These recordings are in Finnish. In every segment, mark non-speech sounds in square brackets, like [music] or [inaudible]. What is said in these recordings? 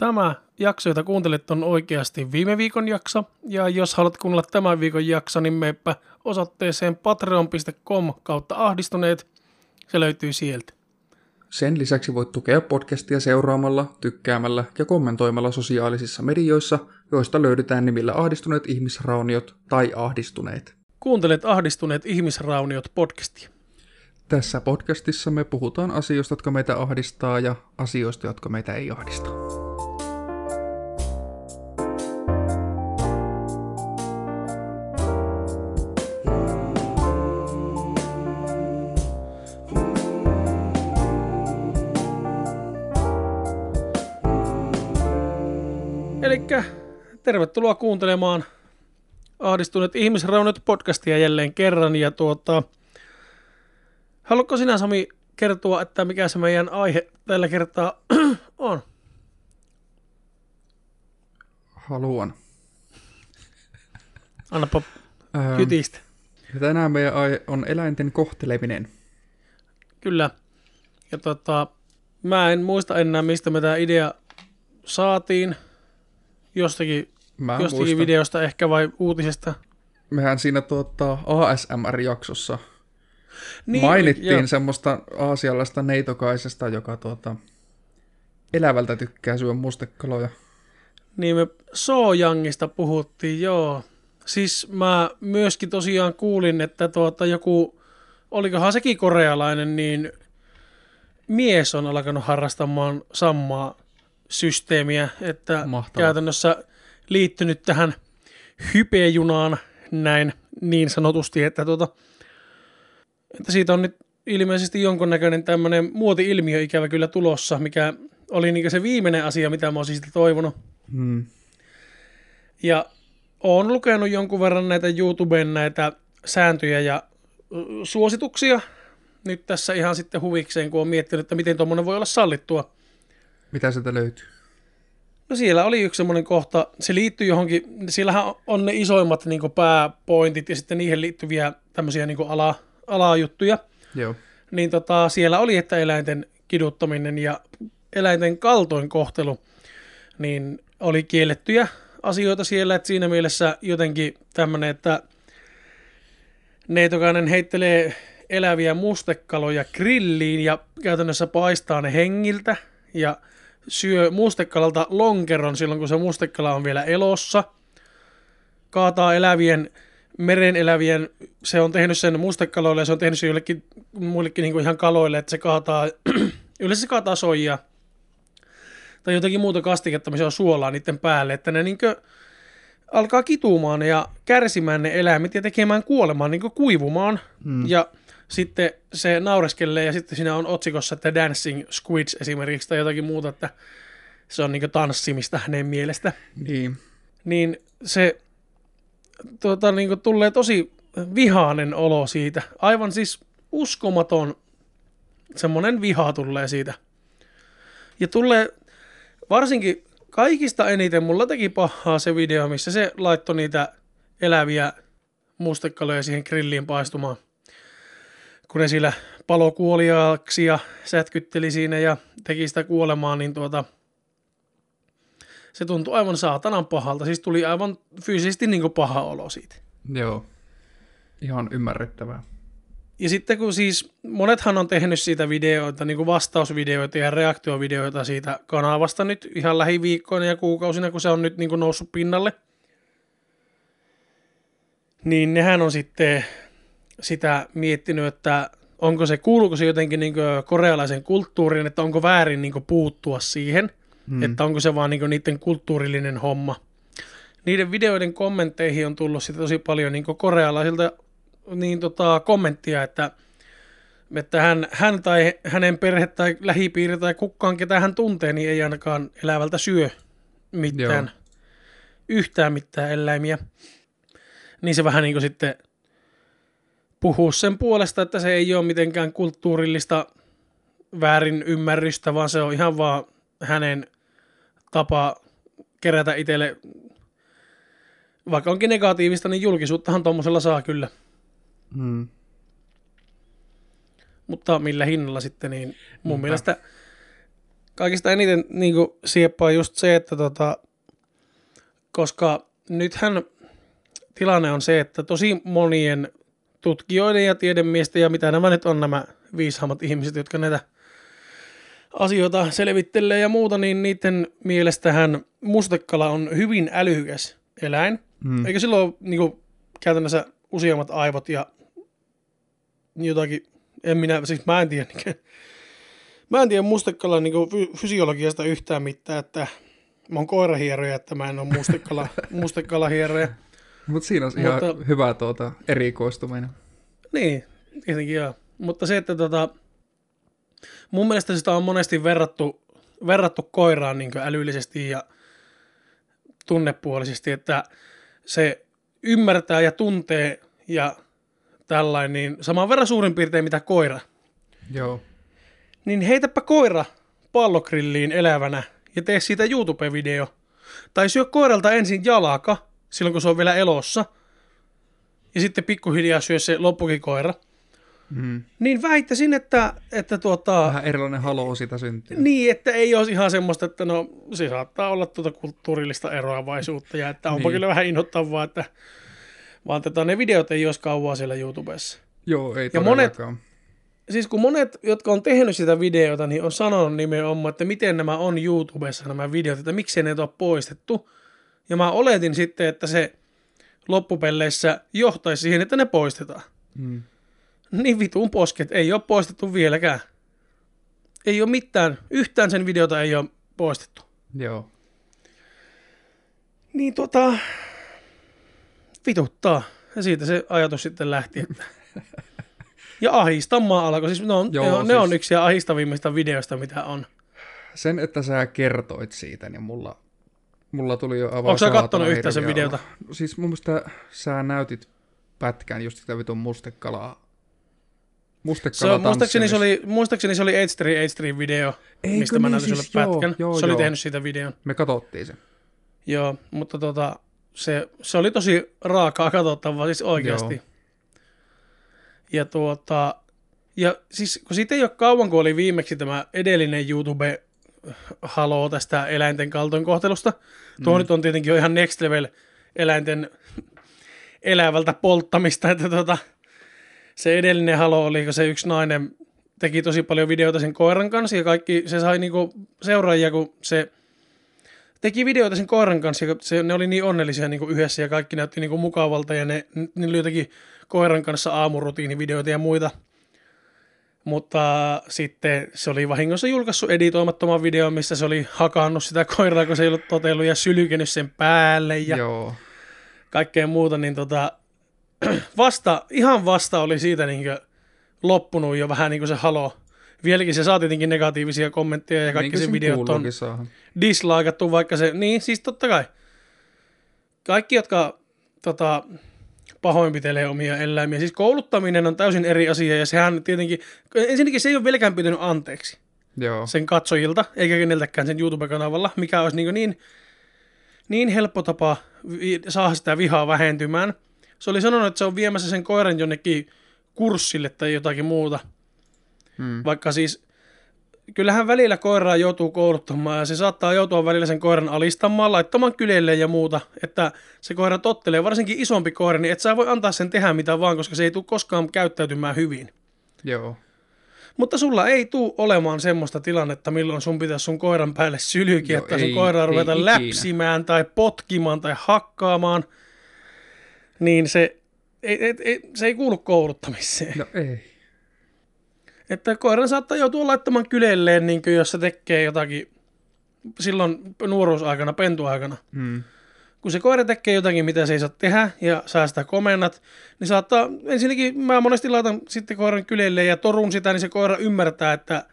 Tämä jakso, jota kuuntelet, on oikeasti viime viikon jakso. Ja jos haluat kuunnella tämän viikon jakso, niin meepä osoitteeseen patreon.com kautta ahdistuneet. Se löytyy sieltä. Sen lisäksi voit tukea podcastia seuraamalla, tykkäämällä ja kommentoimalla sosiaalisissa medioissa, joista löydetään nimillä ahdistuneet ihmisrauniot tai ahdistuneet. Kuuntelet ahdistuneet ihmisrauniot podcastia. Tässä podcastissa me puhutaan asioista, jotka meitä ahdistaa ja asioista, jotka meitä ei ahdista. Tervetuloa kuuntelemaan ahdistuneet ihmisrauniot podcastia jälleen kerran. Ja tuota, haluatko sinä Sami kertoa, että mikä se meidän aihe tällä kertaa [clears throat] on? Haluan. Annapa Ähm, kytistä. ja tänään meidän aihe on eläinten kohteleminen. Kyllä. Ja tota, mä en muista enää, mistä me tämä idea saatiin. Jostakin, Mä jostakin muistan. videosta ehkä vai uutisesta. Mehän siinä tuota, ASMR-jaksossa Niin, mainittiin joo. semmoista aasialaista neitokaisesta, joka tuota, elävältä tykkää syödä mustekaloja. Niin me Soojangista puhuttiin, joo. Siis mä myöskin tosiaan kuulin, että tuota joku, olikohan sekin korealainen, niin mies on alkanut harrastamaan samaa systeemiä, että Mahtavaa. käytännössä liittynyt tähän hypejunaan näin niin sanotusti, että, tuota, että siitä on nyt ilmeisesti jonkunnäköinen tämmöinen muoti-ilmiö ikävä kyllä tulossa, mikä oli niin se viimeinen asia, mitä mä olisin sitä toivonut. Hmm. Ja olen lukenut jonkun verran näitä YouTuben näitä sääntöjä ja suosituksia nyt tässä ihan sitten huvikseen, kun on miettinyt, että miten tuommoinen voi olla sallittua. Mitä sieltä löytyy? No siellä oli yksi semmoinen kohta, se liittyy johonkin, siellähän on ne isoimmat niin pääpointit ja sitten niihin liittyviä tämmöisiä niin ala, alajuttuja. Joo. Niin tota, siellä oli, että eläinten kiduttaminen ja eläinten kaltoinkohtelu, niin oli kiellettyjä asioita siellä, että siinä mielessä jotenkin tämmöinen, että neitokainen heittelee eläviä mustekaloja grilliin ja käytännössä paistaa ne hengiltä ja syö mustekalalta lonkeron silloin, kun se mustekala on vielä elossa. Kaataa elävien, meren elävien, se on tehnyt sen mustekaloille ja se on tehnyt sen joillekin muillekin niin kuin ihan kaloille, että se kaataa, [clears throat] yleensä se kaataa soijaa tai jotakin muuta kastiketta, missä on suolaa niiden päälle, että ne niin alkaa kitumaan ja kärsimään ne eläimet ja tekemään kuolemaan, niin kuivumaan. Hmm. Ja sitten se naureskelee ja sitten siinä on otsikossa, että Dancing Squids esimerkiksi tai jotakin muuta, että se on niin tanssimista hänen mielestä. Niin. Niin se tuota, niin tulee tosi vihainen olo siitä. Aivan siis uskomaton semmoinen viha tulee siitä. Ja tulee varsinkin kaikista eniten mulla teki pahaa se video, missä se laittoi niitä eläviä mustekaloja siihen grilliin paistumaan. Kun ne sillä palokuoliaaksi ja sätkytteli siinä ja teki sitä kuolemaa, niin tuota, se tuntui aivan saatanan pahalta. Siis tuli aivan fyysisesti niin paha olo siitä. Joo. Ihan ymmärrettävää. Ja sitten kun siis monethan on tehnyt siitä videoita, niin kuin vastausvideoita ja reaktiovideoita siitä kanavasta nyt ihan lähiviikkoina ja kuukausina, kun se on nyt niin kuin noussut pinnalle. Niin nehän on sitten sitä miettinyt, että onko se, kuuluuko se jotenkin niin korealaisen kulttuuriin, että onko väärin niin puuttua siihen, hmm. että onko se vaan niin niiden kulttuurillinen homma. Niiden videoiden kommentteihin on tullut sitten tosi paljon niin korealaisilta niin tota, kommenttia, että, että hän, hän tai hänen perhe tai lähipiiri tai kukaan, ketä hän tuntee, niin ei ainakaan elävältä syö mitään, Joo. yhtään mitään eläimiä. Niin se vähän niin kuin sitten puhuu sen puolesta, että se ei ole mitenkään kulttuurillista väärin ymmärrystä, vaan se on ihan vaan hänen tapa kerätä itselle, vaikka onkin negatiivista, niin julkisuuttahan tuommoisella saa kyllä. Hmm. Mutta millä hinnalla sitten, niin mun Niinpä. mielestä kaikista eniten niin kuin, sieppaa just se, että tota, koska nythän tilanne on se, että tosi monien tutkijoiden ja tiedemiesten ja mitä nämä nyt on nämä viisaammat ihmiset, jotka näitä asioita selvittelee ja muuta, niin niiden mielestähän mustekala on hyvin älykäs eläin. Hmm. Eikö silloin ole niin kuin, käytännössä useammat aivot ja jotakin, en minä, siis mä en tiedä, niin, mä en tiedä mustekalan niin fysiologiasta yhtään mitään, että mä oon koirahieroja, että mä en ole mustekala, [laughs] mustekala-hieroja. Mutta siinä on Mutta, ihan hyvä tuota erikoistuminen. Niin, tietenkin joo. Mutta se, että tota, mun mielestä sitä on monesti verrattu, verrattu koiraan niin älyllisesti ja tunnepuolisesti, että se ymmärtää ja tuntee ja tällainen, niin saman verran suurin piirtein mitä koira. Joo. Niin heitäpä koira pallokrilliin elävänä ja tee siitä YouTube-video. Tai syö koiralta ensin jalaka, silloin kun se on vielä elossa, ja sitten pikkuhiljaa syö se loppukin koira. Mm. Niin väittäisin, että, että tuota... Vähän erilainen halo sitä syntyy. Niin, että ei olisi ihan semmoista, että no se saattaa olla tuota kulttuurillista eroavaisuutta ja että onpa niin. kyllä vähän inhottavaa, että vaan tätä, ne videot ei olisi kauaa siellä YouTubessa. Joo, ei ja monet, siis kun monet, jotka on tehnyt sitä videota, niin on sanonut nimenomaan, että miten nämä on YouTubessa nämä videot, että miksei ne ole poistettu. Ja mä oletin sitten, että se loppupelleissä johtaisi siihen, että ne poistetaan. Hmm. Niin vitun posket, ei ole poistettu vieläkään. Ei ole mitään, yhtään sen videota ei ole poistettu. Joo. Niin tota, vituttaa. Ja siitä se ajatus sitten lähti. Että... [laughs] Ja ahistamaan alkoi. Siis ne on, Joo, ne, on, siis... ne on yksi ahistavimmista videoista, mitä on. Sen, että sä kertoit siitä, niin mulla, mulla tuli jo aivan Onko sä kattonut yhtään sen videota? Siis mun mielestä sä näytit pätkän just sitä vitun mustekalaa. Mustekala se on, muistaakseni, se oli, muistaakseni se oli H3 H3 video, Eikö mistä niin, mä näytin siis, sulle pätkän. Joo, se joo. oli tehnyt siitä videon. Me katsottiin sen. Joo, mutta tota, se, se oli tosi raakaa katsottavaa, siis oikeasti. Joo. Ja tuota, ja siis kun siitä ei ole kauan, kun oli viimeksi tämä edellinen YouTube halo tästä eläinten kaltoinkohtelusta. Mm. Tuo nyt on tietenkin jo ihan next level eläinten elävältä polttamista, että tuota, se edellinen halo oli, kun se yksi nainen teki tosi paljon videoita sen koiran kanssa ja kaikki, se sai niinku seuraajia, kun se teki videoita sen koiran kanssa ja se, ne oli niin onnellisia niin kuin yhdessä ja kaikki näytti niin kuin mukavalta ja ne, ne oli jotenkin koiran kanssa aamurutiinivideoita ja muita. Mutta sitten se oli vahingossa julkaissut editoimattoman videon, missä se oli hakannut sitä koiraa, kun se ei ollut totellut ja sylykenyt sen päälle ja Joo. kaikkea muuta, niin tota, [clears throat] vasta, ihan vasta oli siitä niin loppunut jo vähän niin kuin se halo vieläkin se saa tietenkin negatiivisia kommentteja ja kaikki sen videot on dislikeattu, vaikka se, niin siis totta kai. Kaikki, jotka tota, pahoinpitelee omia eläimiä. Siis kouluttaminen on täysin eri asia ja sehän tietenkin, ensinnäkin se ei ole vieläkään pitänyt anteeksi Joo. sen katsojilta, eikä keneltäkään sen YouTube-kanavalla, mikä olisi niin, niin, niin helppo tapa saada sitä vihaa vähentymään. Se oli sanonut, että se on viemässä sen koiran jonnekin kurssille tai jotakin muuta – Hmm. Vaikka siis kyllähän välillä koiraa joutuu kouluttamaan ja se saattaa joutua välillä sen koiran alistamaan, laittamaan kylelle ja muuta, että se koira tottelee, varsinkin isompi koira, niin et sä voi antaa sen tehdä mitä vaan, koska se ei tule koskaan käyttäytymään hyvin. Joo. Mutta sulla ei tule olemaan semmoista tilannetta, milloin sun pitäisi sun koiran päälle sylkiä, että sun koiraa ruveta läpsimään tai potkimaan tai hakkaamaan, niin se ei, ei, ei, se ei kuulu kouluttamiseen. No ei. Että koiran saattaa joutua laittamaan kylelleen, niin kuin jos se tekee jotakin silloin nuoruusaikana, pentuaikana. Hmm. Kun se koira tekee jotakin, mitä se ei saa tehdä ja saa sitä komennat, niin saattaa, ensinnäkin mä monesti laitan sitten koiran kylelle ja torun sitä, niin se koira ymmärtää, että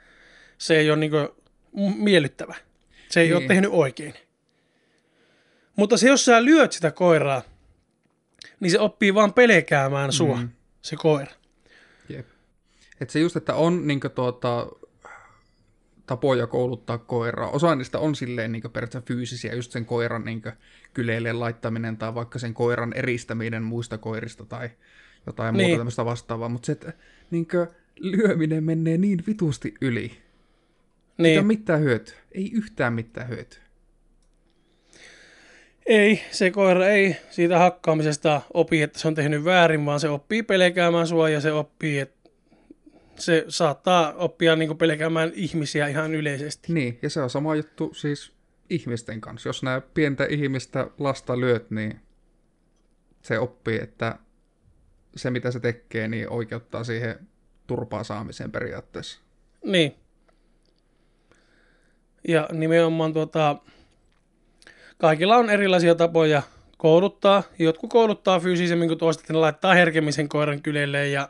se ei ole niin miellyttävä. Se ei niin. ole tehnyt oikein. Mutta se, jos sä lyöt sitä koiraa, niin se oppii vaan pelkäämään sua, mm. se koira. Että se just, että on niin tuota, tapoja kouluttaa koiraa. Osa niistä on silleen niin periaatteessa fyysisiä, just sen koiran niin kyleille laittaminen tai vaikka sen koiran eristäminen muista koirista tai jotain niin. muuta tämmöistä vastaavaa. Mutta se, että niin lyöminen menee niin vitusti yli. Ei Niin, ole mitään hyötyä. Ei yhtään mitään hyötyä. ei, se koira ei siitä hakkaamisesta opi, että se on tehnyt väärin, vaan se oppii pelkäämään sua ja se oppii, että se saattaa oppia niin pelkäämään ihmisiä ihan yleisesti. Niin, ja se on sama juttu siis ihmisten kanssa. Jos nämä pientä ihmistä lasta lyöt, niin se oppii, että se mitä se tekee, niin oikeuttaa siihen turpaa saamiseen periaatteessa. Niin. Ja nimenomaan tuota, kaikilla on erilaisia tapoja kouluttaa. Jotkut kouluttaa fyysisemmin kuin toiset, ne laittaa herkemisen koiran kylelle ja,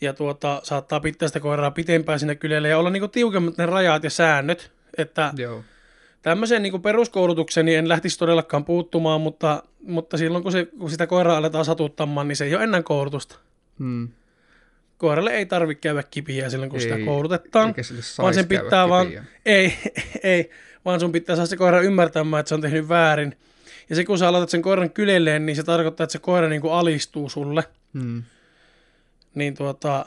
ja tuota, saattaa pitää sitä koiraa pitempään sinne kylelle ja olla niinku tiukemmat ne rajat ja säännöt. Että Joo. tämmöiseen niinku peruskoulutukseen niin en lähtisi todellakaan puuttumaan, mutta, mutta silloin kun, se, kun sitä koiraa aletaan satuttamaan, niin se ei ole ennen koulutusta. Hmm. Koiralle ei tarvitse käydä kipiä silloin, kun Ei, sitä koulutetaan. vaan sen pitää vaan, ei, [laughs] ei, vaan sun pitää saada se koira ymmärtämään, että se on tehnyt väärin. Ja se kun sä aloitat sen koiran kylelleen, niin se tarkoittaa, että se koira niin kuin alistuu sulle. Hmm. Niin tuota,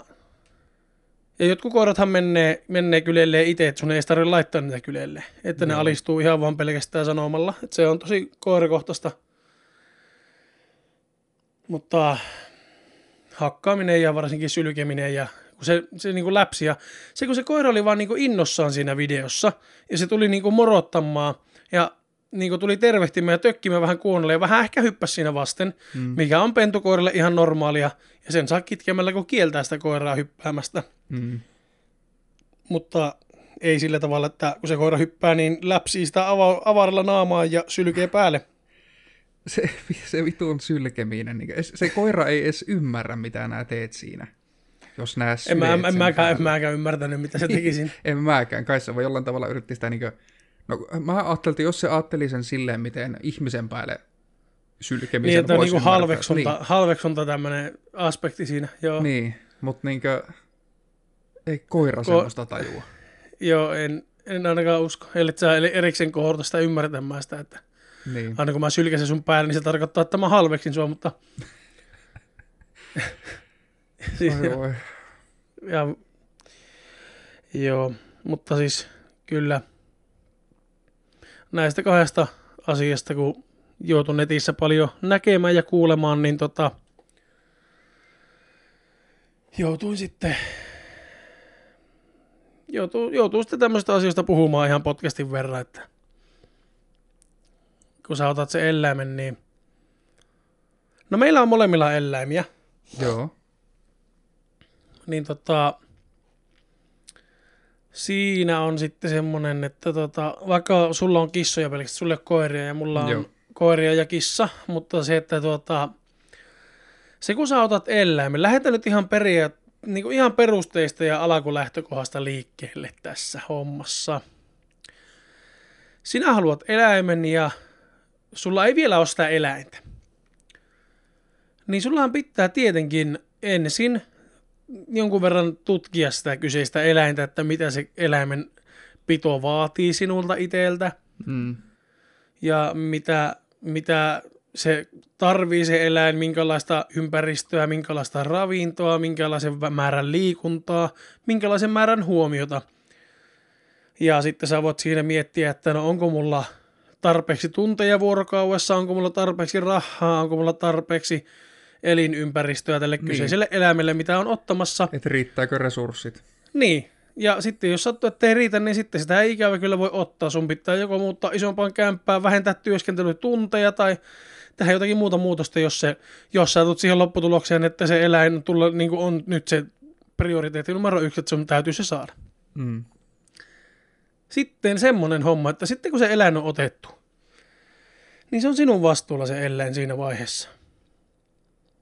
ja jotkut koirathan menee, menee kylelleen itse, että sun ei tarvitse laittaa niitä kylelleen. Että ne Joo. alistuu ihan vaan pelkästään sanomalla. Että se on tosi koirakohtaista. Mutta hakkaaminen ja varsinkin sylkeminen ja kun se, se niin kuin läpsi. Ja se kun se koira oli vaan niin kuin innossaan siinä videossa ja se tuli niin kuin morottamaan ja niin kuin tuli tervehtimään ja tökkimään vähän kuunnelle ja vähän ehkä hyppäsi siinä vasten, Mm. mikä on pentukoiralle ihan normaalia ja sen saa kitkemällä, kun kieltää sitä koiraa hyppäämästä. Hmm. Mutta ei sillä tavalla, että kun se koira hyppää, niin läpsii sitä ava- avaralla naamaa ja sylkee päälle. Se, se vitun sylkeminen. Niin se, koira ei edes ymmärrä, mitä nää teet siinä. Jos nää En, mä, en, en, mäkään, en mäkään ymmärtänyt, mitä se tekisin. En mäkään. Kai se voi jollain tavalla yritti sitä niinkö... No mä ajattelin, että jos se ajatteli sen silleen, miten ihmisen päälle sylkemisen niin, että on niinku halveksunta, niin. halveksunta tämmöinen aspekti siinä. Joo, niin. Mutta niinkö... Ei koira Ko- semmoista tajua. Joo en, en ainakaan usko. Eli sä erikseen kohdata sitä ymmärtämään sitä, että Niin. aina kun mä sylkäsen sun päälle, niin se tarkoittaa, että mä halveksin sua, mutta... [laughs] siis, Oi, oi. ja, joo, mutta siis kyllä näistä kahdesta asiasta, kun joutui netissä paljon näkemään ja kuulemaan, niin tota, joutuin sitten joutuu, joutuu sitten tämmöistä asioista puhumaan ihan podcastin verran, että kun sä otat sen eläimen, niin no meillä on molemmilla eläimiä, Joo. niin tota, siinä on sitten semmonen, että tota, vaikka sulla on kissoja pelkästään, ole koiria ja mulla on Joo. koiria ja kissa, mutta se, että tota, se kun sä otat eläimen, lähdetään nyt ihan periaat, niin kuin ihan perusteista ja alakulähtökohdasta liikkeelle tässä hommassa. Sinä haluat eläimen ja sulla ei vielä ole sitä eläintä. Niin sullahan pitää tietenkin ensin jonkun verran tutkia sitä kyseistä eläintä, että mitä se eläimen pito vaatii sinulta itseltä Mm. ja mitä, mitä se tarvii se eläin, minkälaista ympäristöä, minkälaista ravintoa, minkälaisen määrän liikuntaa, minkälaisen määrän huomiota. Ja sitten sä voit siinä miettiä, että no onko mulla tarpeeksi tunteja vuorokaudessa, onko mulla tarpeeksi rahaa, onko mulla tarpeeksi elinympäristöä tälle Niin. kyseiselle eläimelle, mitä on ottamassa. Että riittääkö resurssit? Niin, ja sitten jos sattuu, että ei riitä, niin sitten sitä ei ikävä kyllä voi ottaa. Sun pitää joko muuttaa isompaan kämppään, vähentää työskentelytunteja tai tehdä jotakin muuta muutosta, jos, se, jos sä tulet siihen lopputulokseen, että se eläin tulla, niin kuin on nyt se prioriteetti numero yksi, että sun täytyy se saada. Mm. Sitten semmonen homma, että sitten kun se eläin on otettu, niin se on sinun vastuulla se eläin siinä vaiheessa.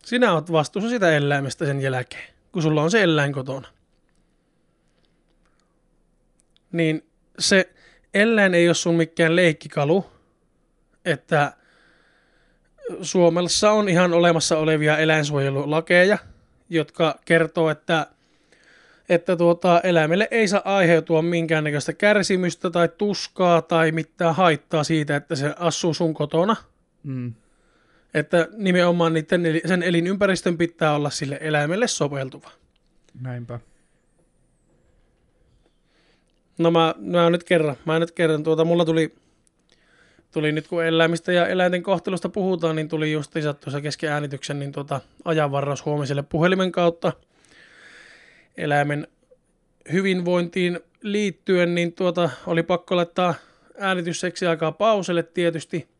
Sinä oot vastuussa sitä eläimestä sen jälkeen, kun sulla on se eläin kotona. Niin se eläin ei ole sun mikään leikkikalu, että Suomessa on ihan olemassa olevia eläinsuojelulakeja, jotka kertoo, että että tuota, eläimelle ei saa aiheutua minkäännäköistä kärsimystä tai tuskaa tai mitään haittaa siitä, että se asuu sun kotona. Mm. Että nimenomaan niiden, sen elinympäristön pitää olla sille eläimelle soveltuva. Näinpä. No mä, mä nyt kerran, mä nyt kerran, tuota, mulla tuli, tuli nyt kun eläimistä ja eläinten kohtelusta puhutaan, niin tuli just tuossa kesken äänityksen niin tuota, ajanvarraus huomiselle puhelimen kautta eläimen hyvinvointiin liittyen, niin tuota, oli pakko laittaa äänitysseksi aikaa pauselle tietysti.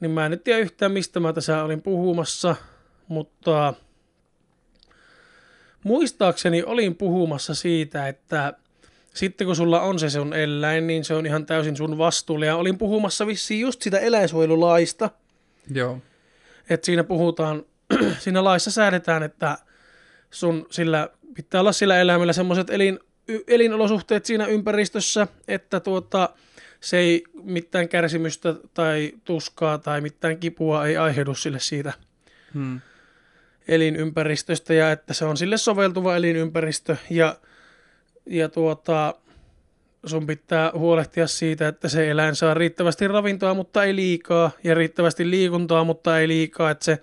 Niin mä en nyt tiedä yhtään, mistä mä tässä olin puhumassa, mutta muistaakseni olin puhumassa siitä, että sitten kun sulla on se sun eläin, niin se on ihan täysin sun vastuulla. Ja olin puhumassa vissiin just sitä eläinsuojelulaista. Joo. Että siinä puhutaan, [clears throat] siinä laissa säädetään, että sun sillä pitää olla sillä eläimellä semmoiset elin, elinolosuhteet siinä ympäristössä, että tuota, se ei mitään kärsimystä tai tuskaa tai mitään kipua ei aiheudu sille siitä hmm. elinympäristöstä ja että se on sille soveltuva elinympäristö ja, ja tuota, sun pitää huolehtia siitä, että se eläin saa riittävästi ravintoa, mutta ei liikaa ja riittävästi liikuntaa, mutta ei liikaa, että se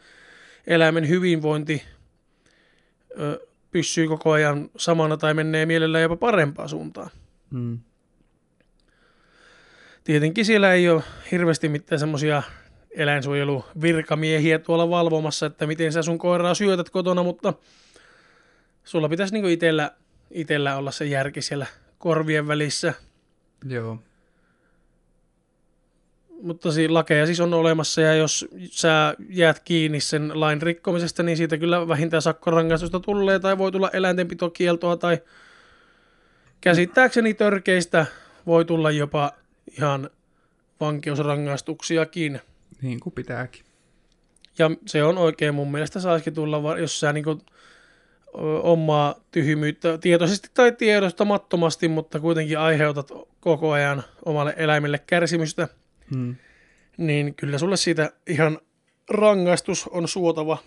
eläimen hyvinvointi ö, pysyy koko ajan samana tai menee mielellään jopa parempaan suuntaan. Hmm tietenkin siellä ei ole hirveästi mitään semmoisia eläinsuojeluvirkamiehiä tuolla valvomassa, että miten sä sun koiraa syötät kotona, mutta sulla pitäisi niinku itellä, itellä olla se järki siellä korvien välissä. Joo. Mutta siinä lakeja siis on olemassa ja jos sä jäät kiinni sen lain rikkomisesta, niin siitä kyllä vähintään sakkorangaistusta tulee tai voi tulla eläintenpitokieltoa tai käsittääkseni törkeistä voi tulla jopa ihan vankeusrangaistuksiakin. Niin kuin pitääkin. Ja se on oikein mun mielestä saisikin tulla, jos sä niin omaa tyhmyyttä tietoisesti tai tiedostamattomasti, mutta kuitenkin aiheutat koko ajan omalle eläimelle kärsimystä, hmm. niin kyllä sulle siitä ihan rangaistus on suotava.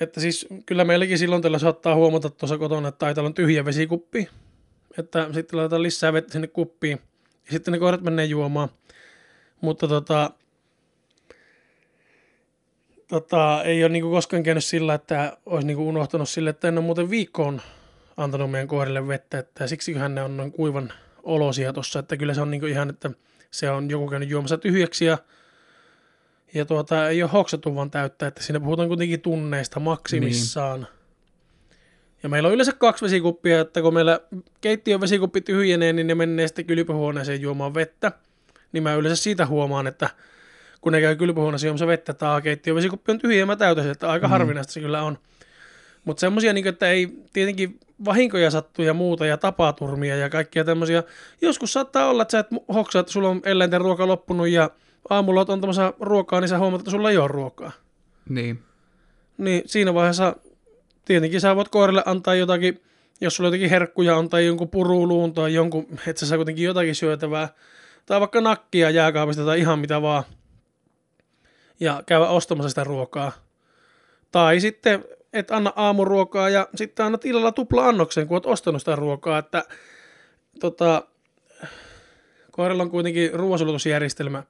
Että siis kyllä meilläkin silloin tällä saattaa huomata tuossa kotona, että taitaa on tyhjä vesikuppi, että sitten laitetaan lisää vettä sinne kuppiin ja sitten ne koirat menee juomaan. Mutta tota, tota, ei ole niinku koskaan käynyt sillä, että olisi niinku unohtanut sille, että en ole muuten viikkoon antanut meidän koirille vettä, että siksiköhän ne on noin kuivan olosia tuossa, että kyllä se on niinku ihan, että se on joku käynyt juomassa tyhjäksi ja, ja tuota, ei ole hoksattu vaan täyttää, että siinä puhutaan kuitenkin tunneista maksimissaan. Niin. Ja meillä on yleensä kaksi vesikuppia, että kun meillä keittiön vesikuppi tyhjenee, niin ne menee sitten kylpyhuoneeseen juomaan vettä. Niin mä yleensä siitä huomaan, että kun ne käy kylpyhuoneessa juomassa vettä, että keittiön vesikuppi on tyhjä ja mä täytän että aika mm. harvinaista se kyllä on. Mutta semmoisia, niin että ei tietenkin vahinkoja sattu ja muuta ja tapaturmia ja kaikkia tämmöisiä. Joskus saattaa olla, että sä et hoksaa, että sulla on eläinten ruoka loppunut ja aamulla oot antamassa ruokaa, niin sä huomaat, että sulla ei ole ruokaa. Niin. Niin siinä vaiheessa tietenkin sä voit koiralle antaa jotakin, jos sulla jotakin herkkuja on tai jonkun puruluun tai jonkun, että sä saa kuitenkin jotakin syötävää, tai vaikka nakkia jääkaapista tai ihan mitä vaan, ja käydä ostamassa sitä ruokaa. Tai sitten, et anna aamuruokaa ja sitten annat illalla tupla annoksen, kun oot ostanut sitä ruokaa, että tota, koiralla on kuitenkin ruoansulutusjärjestelmä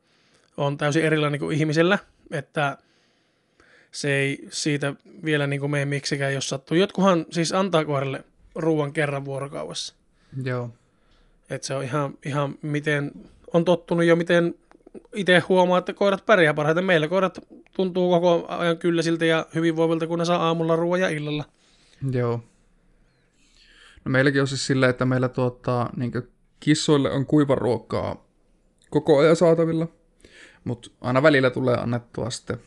on täysin erilainen kuin ihmisellä, että se ei siitä vielä niin kuin mene miksikään, jos sattuu. Jotkuhan siis antaa koiralle ruoan kerran vuorokaudessa. Joo. Et se on ihan, ihan miten on tottunut jo, miten itse huomaa, että koirat pärjää parhaiten. Meillä koirat tuntuu koko ajan kyllä siltä ja hyvinvoivilta, kun ne saa aamulla ruoan ja illalla. Joo. No meilläkin on siis silleen, että meillä tuota, niin kissoille on kuivaruokaa koko ajan saatavilla, mutta aina välillä tulee annettua sitten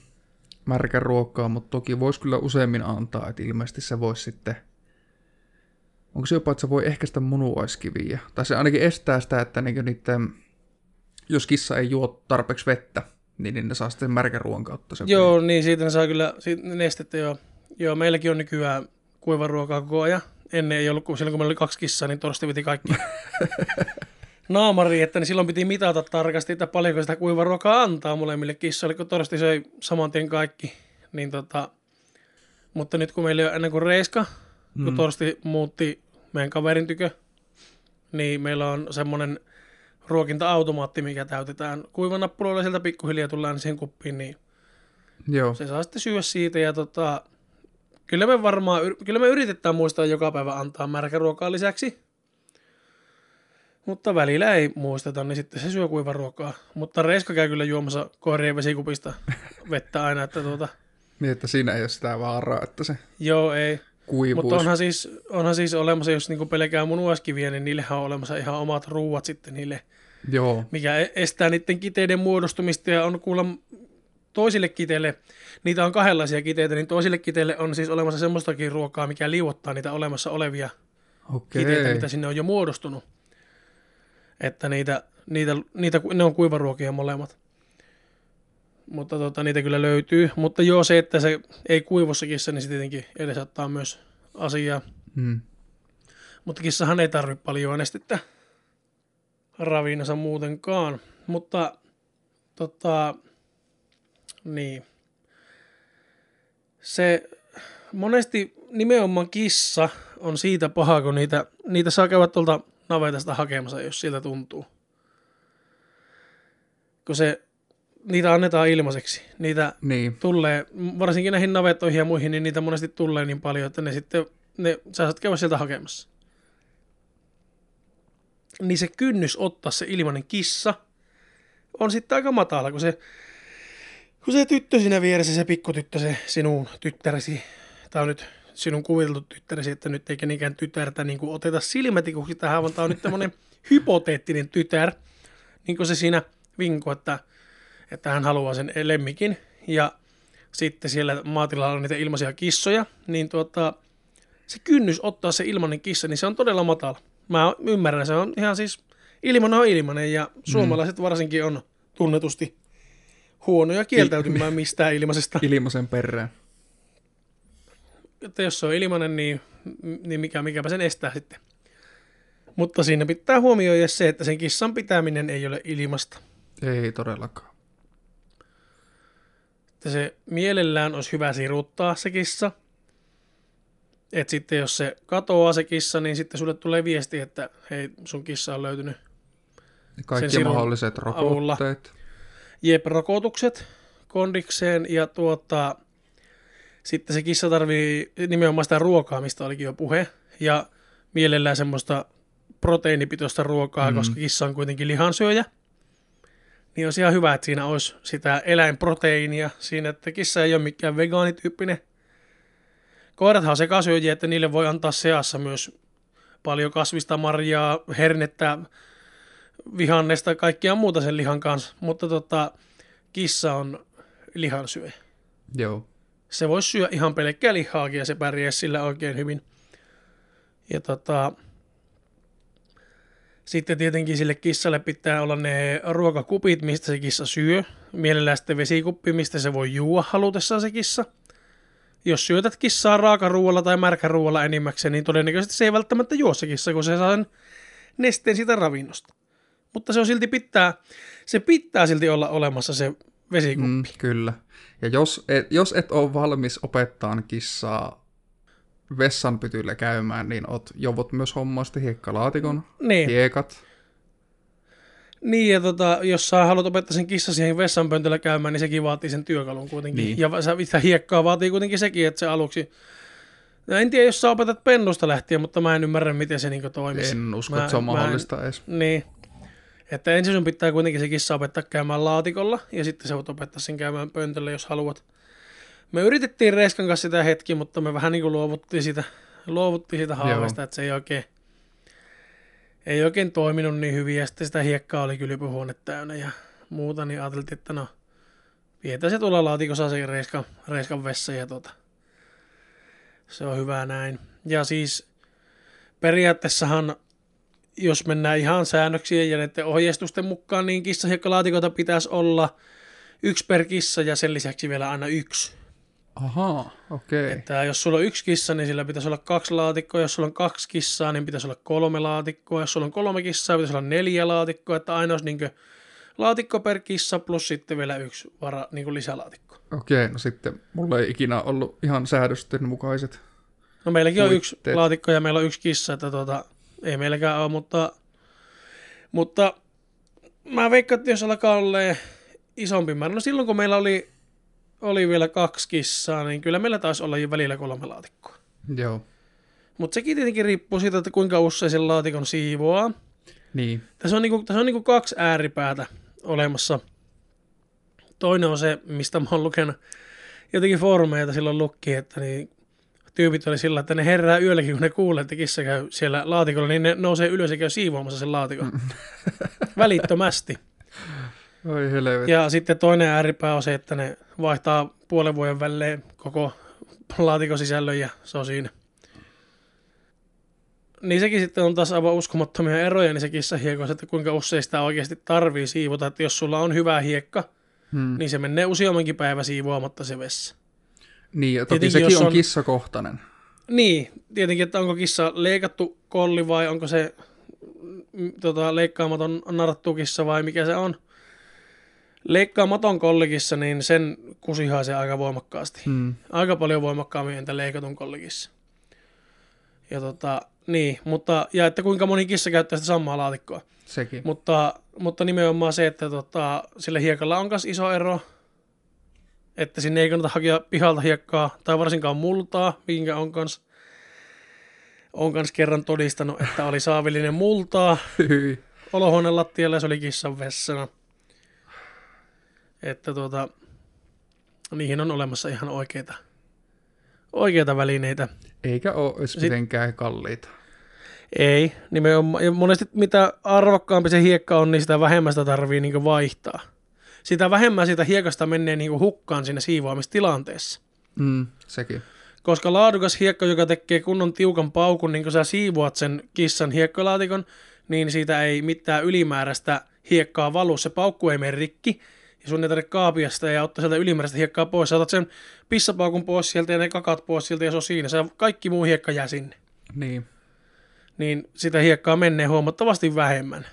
märkä ruokaa, mutta toki voisi kyllä useammin antaa, että ilmeisesti se voisi sitten... Onko se jopa, että se voi ehkäistä munuaiskiviä? Tai se ainakin estää sitä, että niinku niiden, jos kissa ei juo tarpeeksi vettä, niin, niin ne saa sitten ruoan kautta sen Joo, veden. niin siitä ne saa kyllä siitä nestettä joo. Joo, meilläkin on nykyään ruokaa koko ajan. Ennen ei ollut, kun silloin kun meillä oli kaksi kissaa, niin torsti piti kaikki [laughs] naamari, että niin silloin piti mitata tarkasti, että paljonko sitä kuivaruokaa antaa molemmille kissoille, kun torsti söi saman tien kaikki. Niin tota, mutta nyt kun meillä ei ole ennen kuin Reiska, mm. kun torsti muutti meidän kaverin tykö, niin meillä on semmoinen ruokinta-automaatti, mikä täytetään kuivanappuloilla sieltä pikkuhiljaa tullaan siihen kuppiin, niin Joo. se saa sitten syödä siitä ja tota, kyllä me varmaan, kyllä me yritetään muistaa joka päivä antaa märkäruokaa lisäksi. Mutta välillä ei muisteta, niin sitten se syö kuivaruokaa. Mutta Reiska käy kyllä juomassa koirien vesikupista vettä aina, että tuota, Niin, että siinä ei ole sitä vaaraa, että se joo ei. kuivuus. Mutta onhan siis, onhan siis olemassa, jos niinku pelkää munuaiskiviä, niin niillehän on olemassa ihan omat ruuat sitten niille, Joo, mikä e- estää niiden kiteiden muodostumista ja on kuulla toisille kiteille, niitä on kahdenlaisia kiteitä, niin toisille kiteille on siis olemassa semmoistakin ruokaa, mikä liuottaa niitä olemassa olevia okei. kiteitä, mitä sinne on jo muodostunut. Että niitä, niitä, niitä, ne on kuivaruokia molemmat. Mutta tota, niitä kyllä löytyy. Mutta joo, se, että se ei kuivossa kissa, niin se tietenkin edesauttaa myös asiaa. Mm. Mutta kissahan ei tarvitse paljon nestettä ravinnansa muutenkaan. Mutta tota, niin. Se monesti nimenomaan kissa on siitä paha, kun niitä, niitä saa käydä tuolta navetasta hakemassa, jos siltä tuntuu. Kun se, niitä annetaan ilmaiseksi. Niitä Niin, tulee, varsinkin näihin navettoihin ja muihin, niin niitä monesti tulee niin paljon, että ne sitten, ne, sä saat käydä sieltä hakemassa. Niin se kynnys ottaa se ilmanen kissa on sitten aika matala, kun se, kun se tyttö siinä vieressä, se pikkutyttö, se sinun tyttäresi, on nyt sinun kuviteltu tyttäresi, että nyt eikä niinkään tytärtä niin kuin oteta silmätikuksi tähän, vaan tämä on nyt tämmöinen [laughs] hypoteettinen tytär, niin kuin se siinä vinko, että, että hän haluaa sen lemmikin. Ja sitten siellä maatilalla on niitä ilmaisia kissoja, niin tuota, se kynnys ottaa se ilmanen kissa, niin se on todella matala. Mä ymmärrän, se on ihan siis, ilmanen on ilmanen ja suomalaiset varsinkin on tunnetusti huonoja kieltäytymään mistään ilmaisesta. [laughs] ilmaisen perään. Että jos se on ilmanen, niin, niin mikä, mikäpä sen estää sitten. Mutta siinä pitää huomioida se, että sen kissan pitäminen ei ole ilmasta. Ei todellakaan. Että se mielellään olisi hyvä siruttaa se kissa. että sitten jos se katoaa se kissa, niin sitten sulle tulee viesti, että hei, sun kissa on löytynyt Kaikki sirun mahdolliset avulla. rokotteet. jep-rokotukset kondikseen ja tuota, sitten se kissa tarvii nimenomaan sitä ruokaa, mistä olikin jo puhe, ja mielellään semmoista proteiinipitoista ruokaa, Mm. koska kissa on kuitenkin lihansyöjä. Niin olisi ihan hyvä, että siinä olisi sitä eläinproteiinia siinä, että kissa ei ole mikään vegaanityyppinen. Koirathan on sekasyöjiä, että niille voi antaa seassa myös paljon kasvista, marjaa, hernettä, vihannesta, kaikkia muuta sen lihan kanssa, mutta tota, kissa on lihansyöjä. Joo. Se voisi syödä ihan pelkkää lihaakin ja se pärjää sillä oikein hyvin. Ja tota, sitten tietenkin sille kissalle pitää olla ne ruokakupit, mistä se kissa syö. Mielellään sitten vesikuppi, mistä se voi juua halutessaan se kissa. Jos syötät kissaa raakaruualla tai märkäruualla enimmäkseen, niin todennäköisesti se ei välttämättä juo se kissa, kun se saa sen nesteen siitä ravinnosta. Mutta se on silti pitää, se pitää silti olla olemassa se vesikuppi. Mm, kyllä. Ja jos et, jos et ole valmis opettaa kissaa vessanpytyllä käymään, niin ot jovot myös hommasta hiekkalaatikon, Niin. hiekat. Niin, ja tota, jos sä haluat opettaa sen kissa siihen vessanpöntöllä käymään, niin sekin vaatii sen työkalun kuitenkin. Niin. Ja sitä hiekkaa vaatii kuitenkin sekin, että se aluksi... No en tiedä, jos sä opetat pennusta lähtien, mutta mä en ymmärrä, miten se niinku toimisi. En usko, Mä- että se on mä en- mahdollista edes. Niin. Että ensin sun pitää kuitenkin se kissa opettaa käymään laatikolla, ja sitten sä voit opettaa sen käymään pöntöllä, jos haluat. Me yritettiin Reiskan kanssa sitä hetki, mutta me vähän niin kuin luovuttiin siitä, luovuttiin siitä haaveesta, että se ei oikein, ei oikein toiminut niin hyvin, ja sitten sitä hiekkaa oli kylpyhuone täynnä ja muuta, niin ajateltiin, että no, pidetään se tuolla laatikossa se Reiskan, Reiskan vessa, ja tota, se on hyvä näin. Ja siis periaatteessahan jos mennään ihan säännöksien ja näiden ohjeistusten mukaan, niin kissahiekkalaatikoita pitäisi olla yksi per kissa ja sen lisäksi vielä aina yksi. Ahaa, okei. Okay. Että jos sulla on yksi kissa, niin sillä pitäisi olla kaksi laatikkoa. Jos sulla on kaksi kissaa, niin pitäisi olla kolme laatikkoa. Jos sulla on kolme kissaa, pitäisi olla neljä laatikkoa. Että aina olisi niin laatikko per kissa plus sitten vielä yksi vara, niin lisälaatikko. Okei, okay, no sitten mulla ei ikinä ollut ihan säädösten mukaiset. No meilläkin on yksi laatikko ja meillä on yksi kissa, että tuota, ei meilläkään ole, mutta, mutta mä veikkaan, että jos alkaa olla isompi määrä, no silloin kun meillä oli oli vielä kaksi kissaa, niin kyllä meillä taisi olla jo välillä kolme laatikkoa. Joo. Mutta sekin tietenkin riippuu siitä, että kuinka usein sen laatikon siivoaa. Niin. Tässä on, niinku, tässä on niinku kaksi ääripäätä olemassa. Toinen on se, mistä mä oon lukenut jotenkin foorumeita silloin lukki, että niin tyypit oli sillä, että ne herää yölläkin, kun ne kuulee, että kissa käy siellä laatikolla, niin ne nousee ylös ja käy siivoamassa sen laatikon. [laughs] Välittömästi. Oi helvetti. Ja sitten toinen ääripää on se, että ne vaihtaa puolen vuoden välein koko laatikon sisällön ja se on siinä. Niin sekin sitten on taas aivan uskomattomia eroja niissä kissahiekoissa, että kuinka usein sitä oikeasti tarvii siivota. Että jos sulla on hyvä hiekka, Hmm. niin se menee useammankin päivä siivoamatta se vessa. Niin, toki Tietenkin, sekin on on- kissakohtainen. Niin, tietenkin, että onko kissa leikattu kolli vai onko se mm, tota, leikkaamaton narttu kissa vai mikä se on. Leikkaamaton kollikissa, niin sen kusi haisee aika voimakkaasti. Hmm. Aika paljon voimakkaammin entä leikatun kollikissa. Ja tota, niin, mutta, ja että kuinka moni kissa käyttää sitä samaa laatikkoa. Sekin. Mutta, mutta nimenomaan se, että tota, sillä hiekalla on myös iso ero, että sinne ei kannata hakea pihalta hiekkaa, tai varsinkaan multaa, minkä on kans, on kans kerran todistanut, että oli saavillinen multaa olohuoneen lattialla ja se oli kissan vessana. Että tuota, niihin on olemassa ihan oikeita, oikeita välineitä. Eikä ole edes Sit- mitenkään kalliita. Ei, nimenomaan. Ja monesti mitä arvokkaampi se hiekka on, niin sitä vähemmän sitä tarvii niin vaihtaa. Sitä vähemmän siitä hiekasta menee niin hukkaan siinä siivoamistilanteessa. Mm, sekin. Koska laadukas hiekka, joka tekee kunnon tiukan paukun, niin kun sä siivoat sen kissan hiekkalaatikon, niin siitä ei mitään ylimääräistä hiekkaa valu. Se paukku ei mene rikki, ja sun ei tarvitse kaapia sitä ja ottaa sieltä ylimääräistä hiekkaa pois. Sä otat sen pissapaukun pois sieltä ja ne kakat pois sieltä ja se on siinä. Se kaikki muu hiekka jää sinne. Niin. niin sitä hiekkaa menee huomattavasti vähemmän.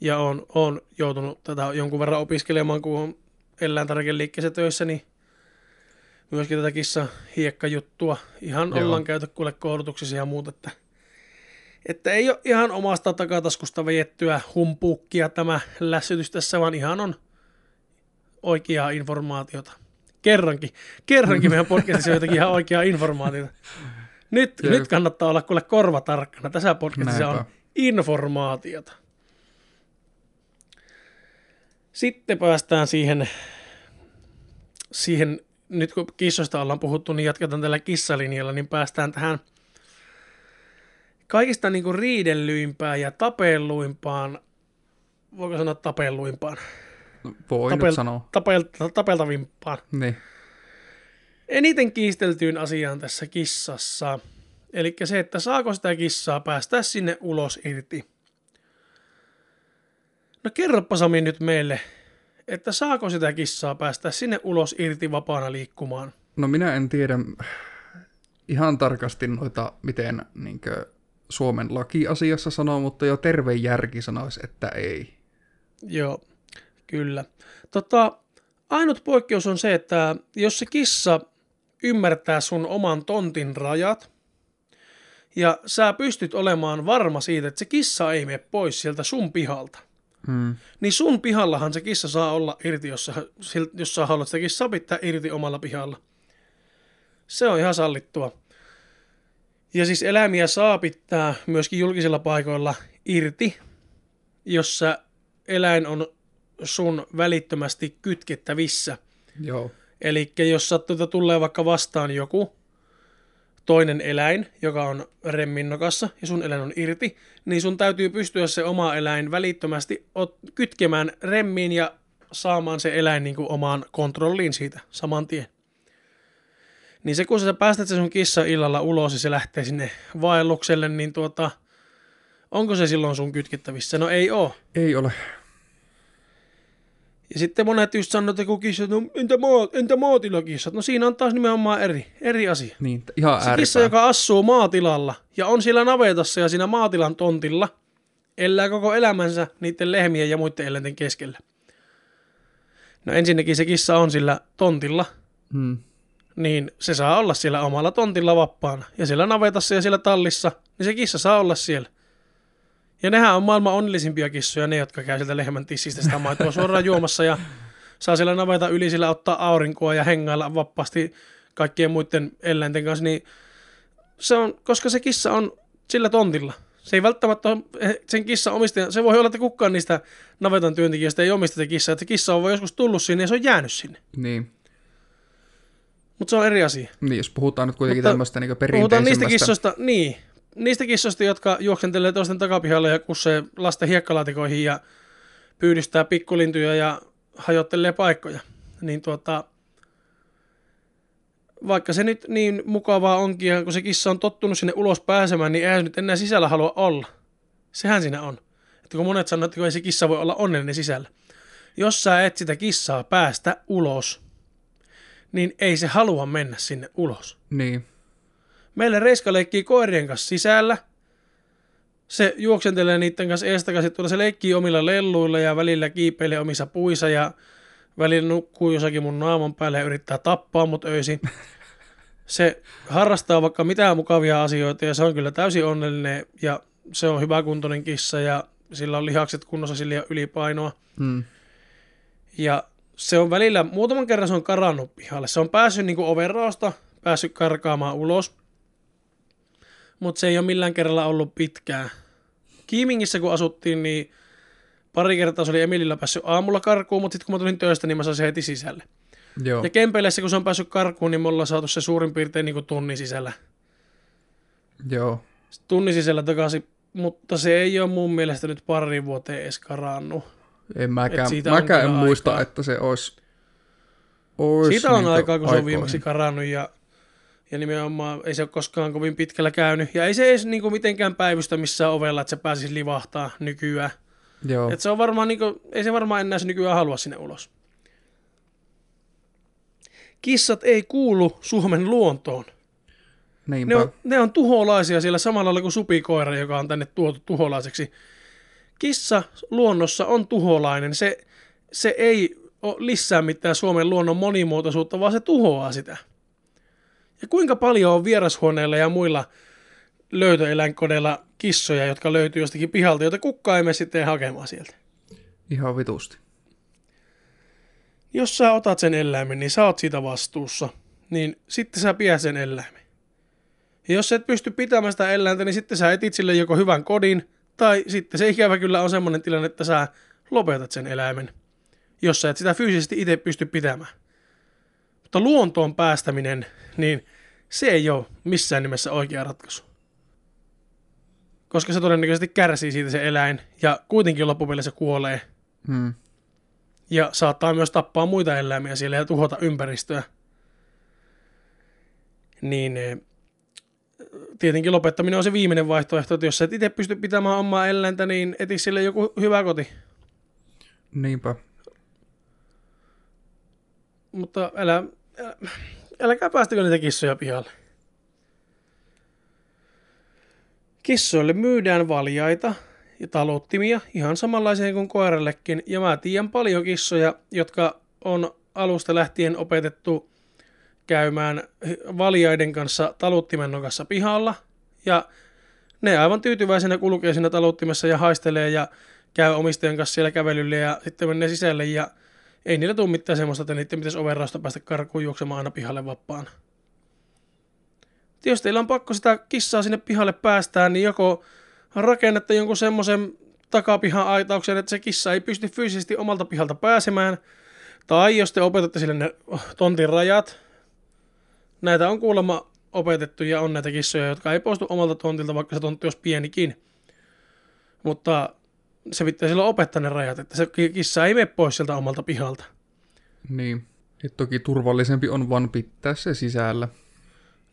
Ja on, on joutunut tätä jonkun verran opiskelemaan, kun on eläintarvikeliikkeessä töissä, niin myöskin tätä kissa hiekkajuttua. Ihan Joo. ollaan käyty kuule koulutuksissa ja muuta, että, että ei ole ihan omasta takataskusta vejettyä humpuukkia tämä lässytys tässä, vaan ihan on oikeaa informaatiota. Kerrankin, kerrankin meidän podcastissa on jotenkin ihan oikeaa informaatiota. Nyt, Jep. nyt kannattaa olla kuule korvatarkkana. Tässä podcastissa on Näinpä. informaatiota. Sitten päästään siihen, siihen, nyt kun kissoista ollaan puhuttu, niin jatketaan tällä kissalinjalla, niin päästään tähän kaikista niin kuin riidellyimpään ja tapelluimpaan, voiko sanoa tapelluimpaan, No, Voi Tapel- nyt sanoa. tapel, tapeltavimpaan. Niin. eniten kiisteltyyn asiaan tässä kissassa. Eli se, että saako sitä kissaa päästä sinne ulos irti. No kerropa Sami nyt meille, että saako sitä kissaa päästä sinne ulos irti vapaana liikkumaan. No minä en tiedä ihan tarkasti noita, miten niinkö, Suomen laki asiassa sanoo, mutta jo terve järki sanoisi, että ei. Joo, kyllä. Tota, ainut poikkeus on se, että jos se kissa ymmärtää sun oman tontin rajat, ja sä pystyt olemaan varma siitä, että se kissa ei mene pois sieltä sun pihalta, Hmm. niin sun pihallahan se kissa saa olla irti, jos sä, jos sä haluat sitä kissaa pitää irti omalla pihalla. Se on ihan sallittua. Ja siis eläimiä saa pitää myöskin julkisilla paikoilla irti, jossa eläin on sun välittömästi kytkettävissä. Joo. Eli jos sattuu, tulee vaikka vastaan joku toinen eläin, joka on remminnokassa ja sun eläin on irti, niin sun täytyy pystyä se oma eläin välittömästi kytkemään remmiin ja saamaan se eläin niin kuin omaan kontrolliin siitä saman tien. Niin se, kun sä päästät sen sun kissa illalla ulos ja se lähtee sinne vaellukselle, niin tuota, onko se silloin sun kytkettävissä? No ei oo. Ei ole. Ja sitten monet just sanoo, että kun kissat, no entä, maa, entä maatilakissat? No siinä on taas nimenomaan eri, eri asia. Niin, ihan Se kissa, joka asuu maatilalla ja on siellä navetassa ja siinä maatilan tontilla, elää koko elämänsä niiden lehmien ja muiden eläinten keskellä. No ensinnäkin se kissa on sillä tontilla, Hmm. niin se saa olla siellä omalla tontilla vapaana. Ja siellä navetassa ja siellä tallissa, niin se kissa saa olla siellä. Ja nehän on maailman onnellisimpia kissoja, ne jotka käy sieltä lehmän tissistä sitä maitoa suoraan juomassa ja saa siellä naveta yli sillä ottaa aurinkoa ja hengailla vapaasti kaikkien muiden eläinten kanssa, niin se on, koska se kissa on sillä tontilla. Se ei välttämättä ole sen kissan omistaja. Se voi olla, että kukaan niistä navetan työntekijöistä ei omista sitä kissaa. Että se kissa on joskus tullut sinne ja se on jäänyt sinne. Niin. Mutta se on eri asia. Niin, jos puhutaan nyt kuitenkin Mutta tämmöistä niin Puhutaan niistä perinteisemmästä. kissoista, niin. Niistä kissoista, jotka juoksentelee toisten takapihalle ja kussee lasten hiekkalaatikoihin ja pyydystää pikkulintuja ja hajottelee paikkoja. Niin tuota, vaikka se nyt niin mukavaa onkin, ja kun se kissa on tottunut sinne ulos pääsemään, niin eihän se nyt enää sisällä halua olla. Sehän siinä on. Että kun monet sanoo, että kun ei se kissa voi olla onnellinen sisällä. Jos sä et sitä kissaa päästä ulos, niin ei se halua mennä sinne ulos. Niin. Meillä Reiska leikkii koirien kanssa sisällä. Se juoksentelee niiden kanssa eestakaisin, tuolla se leikkii omilla lelluilla ja välillä kiipeilee omissa puissa ja välillä nukkuu jossakin mun naaman päälle ja yrittää tappaa mut öisin. [laughs] Se harrastaa vaikka mitään mukavia asioita ja se on kyllä täysin onnellinen ja se on hyväkuntoinen kissa ja sillä on lihakset kunnossa, sillä ei ole ylipainoa. Hmm. Ja se on välillä, muutaman kerran se on karannut pihalle. Se on päässyt niin overraosta, päässyt karkaamaan ulos. Mutta se ei ole millään kerralla ollut pitkään. Kiimingissä kun asuttiin, niin pari kertaa se oli Emilillä päässyt aamulla karkuun, mutta sitten kun mä tulin töistä, niin mä sain se heti sisälle. Joo. Ja Kempeleissä, kun se on päässyt karkuun, niin me ollaan saatu se suurin piirtein niin kuin tunnin sisällä. Joo. Tunnin sisällä takaisin, mutta se ei ole mun mielestä nyt pari vuoteen edes karannut. En mäkään, mäkään en muista, aikaa. että se olisi... olisi Siitä on niinku aikaa, kun se on viimeksi karannut ja, ja nimenomaan ei se ole koskaan kovin pitkällä käynyt. Ja ei se edes niin kuin mitenkään päivystä missään ovella, että se pääsisi livahtaa nykyään. Joo. Et se on varmaan, niin kuin, ei se varmaan enää se nykyään halua sinne ulos. Kissat ei kuulu Suomen luontoon. Niinpä. Ne on, ne on tuholaisia siellä samalla lailla kuin supikoira, joka on tänne tuotu tuholaiseksi. Kissa luonnossa on tuholainen. Se, se ei ole lisää mitään Suomen luonnon monimuotoisuutta, vaan se tuhoaa sitä. Ja kuinka paljon on vierashuoneilla ja muilla löytöeläinkodeilla kissoja, jotka löytyy jostakin pihalta, joita kukaan ei mene sitten hakemaan sieltä. Ihan vitusti. Jos sä otat sen eläimen, niin sä oot siitä vastuussa. Niin sitten sä pidät sen eläimen. Ja jos sä et pysty pitämään sitä eläintä, niin sitten sä etit sille joko hyvän kodin, tai sitten se ikävä kyllä on semmoinen tilanne, että sä lopetat sen eläimen, jos sä et sitä fyysisesti itse pysty pitämään. Mutta luontoon päästäminen, niin se ei ole missään nimessä oikea ratkaisu. Koska se todennäköisesti kärsii siitä se eläin, ja kuitenkin loppupeleissä kuolee, Hmm. ja saattaa myös tappaa muita eläimiä siellä ja tuhota ympäristöä. Niin eh, tietenkin lopettaminen on se viimeinen vaihtoehto, että jos sä et itse pysty pitämään omaa eläintä, niin eti sille joku hyvä koti. Niinpä. Mutta älä, älä, älkää päästäkö niitä kissoja pihalle. Kissoille myydään valjaita ja taluttimia ihan samanlaisia kuin koirallekin. Ja mä tiedän paljon kissoja, jotka on alusta lähtien opetettu käymään valjaiden kanssa taluttimen nokassa pihalla. Ja ne aivan tyytyväisenä kulkee siinä taluttimessa ja haistelee ja käy omistajan kanssa siellä kävelyllä ja sitten menee sisälle ja ei niillä tule mitään semmoista, että niiden pitäisi overrausta päästä karkuun juoksemaan aina pihalle vapaana. Jos teillä on pakko sitä kissaa sinne pihalle päästään, niin joko rakennette jonkun semmoisen takapihan aitauksen, että se kissa ei pysty fyysisesti omalta pihalta pääsemään, tai jos te opetatte sille ne tontin rajat, näitä on kuulemma opetettu ja on näitä kissoja, jotka ei poistu omalta tontilta, vaikka se tontti olisi pienikin. Mutta se pitää silloin opettaa ne rajat, että se kissa ei mene pois sieltä omalta pihalta. Niin. Et toki turvallisempi on vaan pitää se sisällä.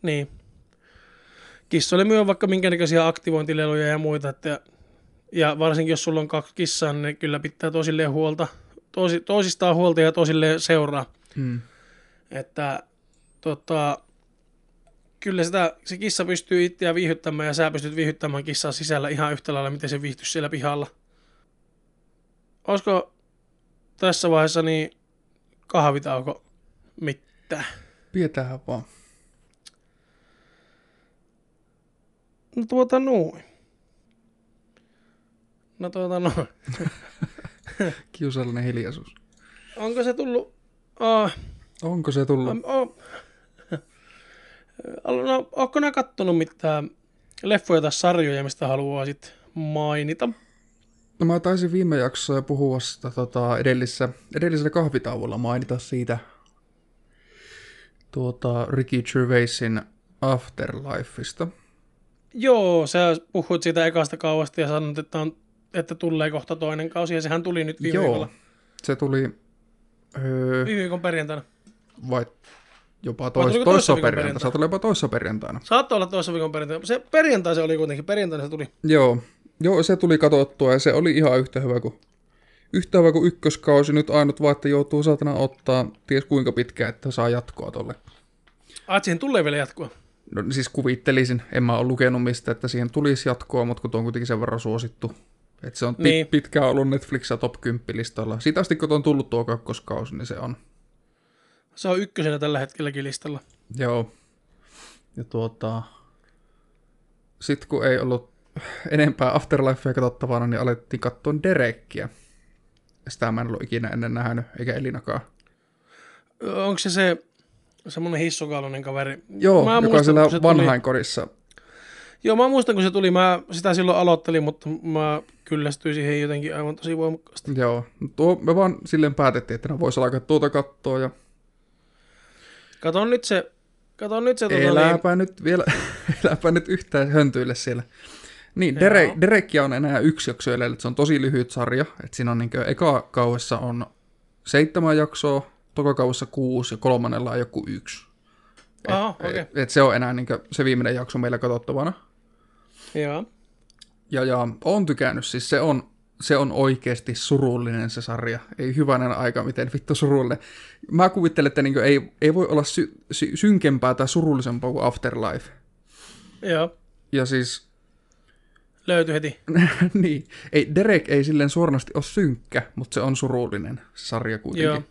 Niin. Kissoille myy vaikka minkä näköisiä aktivointileluja ja muita, että, ja varsinkin jos sulla on kaksi kissaa, niin kyllä pitää toisilleen huolta, tosi, toisistaan huolta ja toisilleen seuraa. Hmm. Että tota, kyllä sitä, se kissa pystyy itseään viihyttämään ja sä pystyt viihyttämään kissaa sisällä ihan yhtä lailla, miten se viihtyisi siellä pihalla. Olisiko tässä vaiheessa niin kahvitauko mitään? Pidetään vaan. No tuota noin. No tuota noin. [laughs] Kiusallinen hiljaisuus. onko se tullut... Oh, Onko se tullut? [laughs] oh, no, onko nää kattonut mitään leffoja tai sarjoja, mistä haluaisit mainita? No mä taisin viime jaksossa puhua sitä tota, edellisessä, edellisellä kahvitauolla mainita siitä tuota, Ricky Gervaisin Afterlifeista. Joo, sä puhuit siitä ekasta kaudesta ja sanoit, että, on, että tulee kohta toinen kausi, ja sehän tuli nyt viime Joo, viikolla. se tuli öö, Viime viikon perjantaina. vai jopa tois, toissa toissa perjantaina. perjantaina? Se tuli jopa toissa perjantaina. Saattoi olla toissa viikon perjantaina. Se perjantai se oli kuitenkin, perjantaina se tuli. Joo, joo, se tuli katsottua ja se oli ihan yhtä hyvä kuin, yhtä hyvä kuin ykköskausi. Nyt ainut vaan, että joutuu saatana ottaa ties kuinka pitkään, että saa jatkoa tolle. Ai, siihen tulee vielä jatkoa. No siis kuvittelisin, en mä ole lukenut mistä, että siihen tulisi jatkoa, mutta kun tuo on kuitenkin sen verran suosittu. Että se on pit- Niin. pitkään ollut Netflixissä top 10 listalla. Siitä asti kun on tullut tuo kakkoskausi, niin se on. Se on ykkösenä tällä hetkelläkin listalla. Joo. Ja tuota... Sitten kun ei ollut [sighs] enempää Afterlifea katsottavana, niin alettiin katsoa Derekkiä. Sitä mä en ollut ikinä ennen nähnyt, eikä Elinakaan. Onko se se semmoinen hissukaloinen kaveri? Joo, Mä joka muistan, on siellä se tuli-. Joo, mä muistan, kun se tuli. Mä sitä silloin aloittelin, mutta mä kyllästyin siihen jotenkin aivan tosi voimakkaasti. Joo, tuo, me vaan silleen päätettiin, että ne vois alkaa tuota kattoa ja Kato nyt se, kato nyt se tota, niin, Elääpä nyt vielä, [laughs] elääpä nyt yhtään höntyille siellä. Niin. Derekkia on enää yksi jakso jäljellä, että se on tosi lyhyt sarja. Että siinä on niinkö, eka kauessa on seitsemän jaksoa, toka kauessa kuusi ja kolmannella on joku yksi. Et, Aha, okei. et, et se on enää niinkö se viimeinen jakso meillä katsottavana. Joo. Ja, ja on tykännyt, siis se on, se on oikeasti surullinen se sarja. Ei hyvänen aika, miten vittu surullinen. Mä kuvittelen, että niinkö ei, ei voi olla sy, sy, synkempää tai surullisempaa kuin Afterlife. Joo. Ja siis Löytyi heti. [laughs] niin, ei, Derek ei silleen suorasti ole synkkä, mutta se on surullinen se sarja kuitenkin. Joo.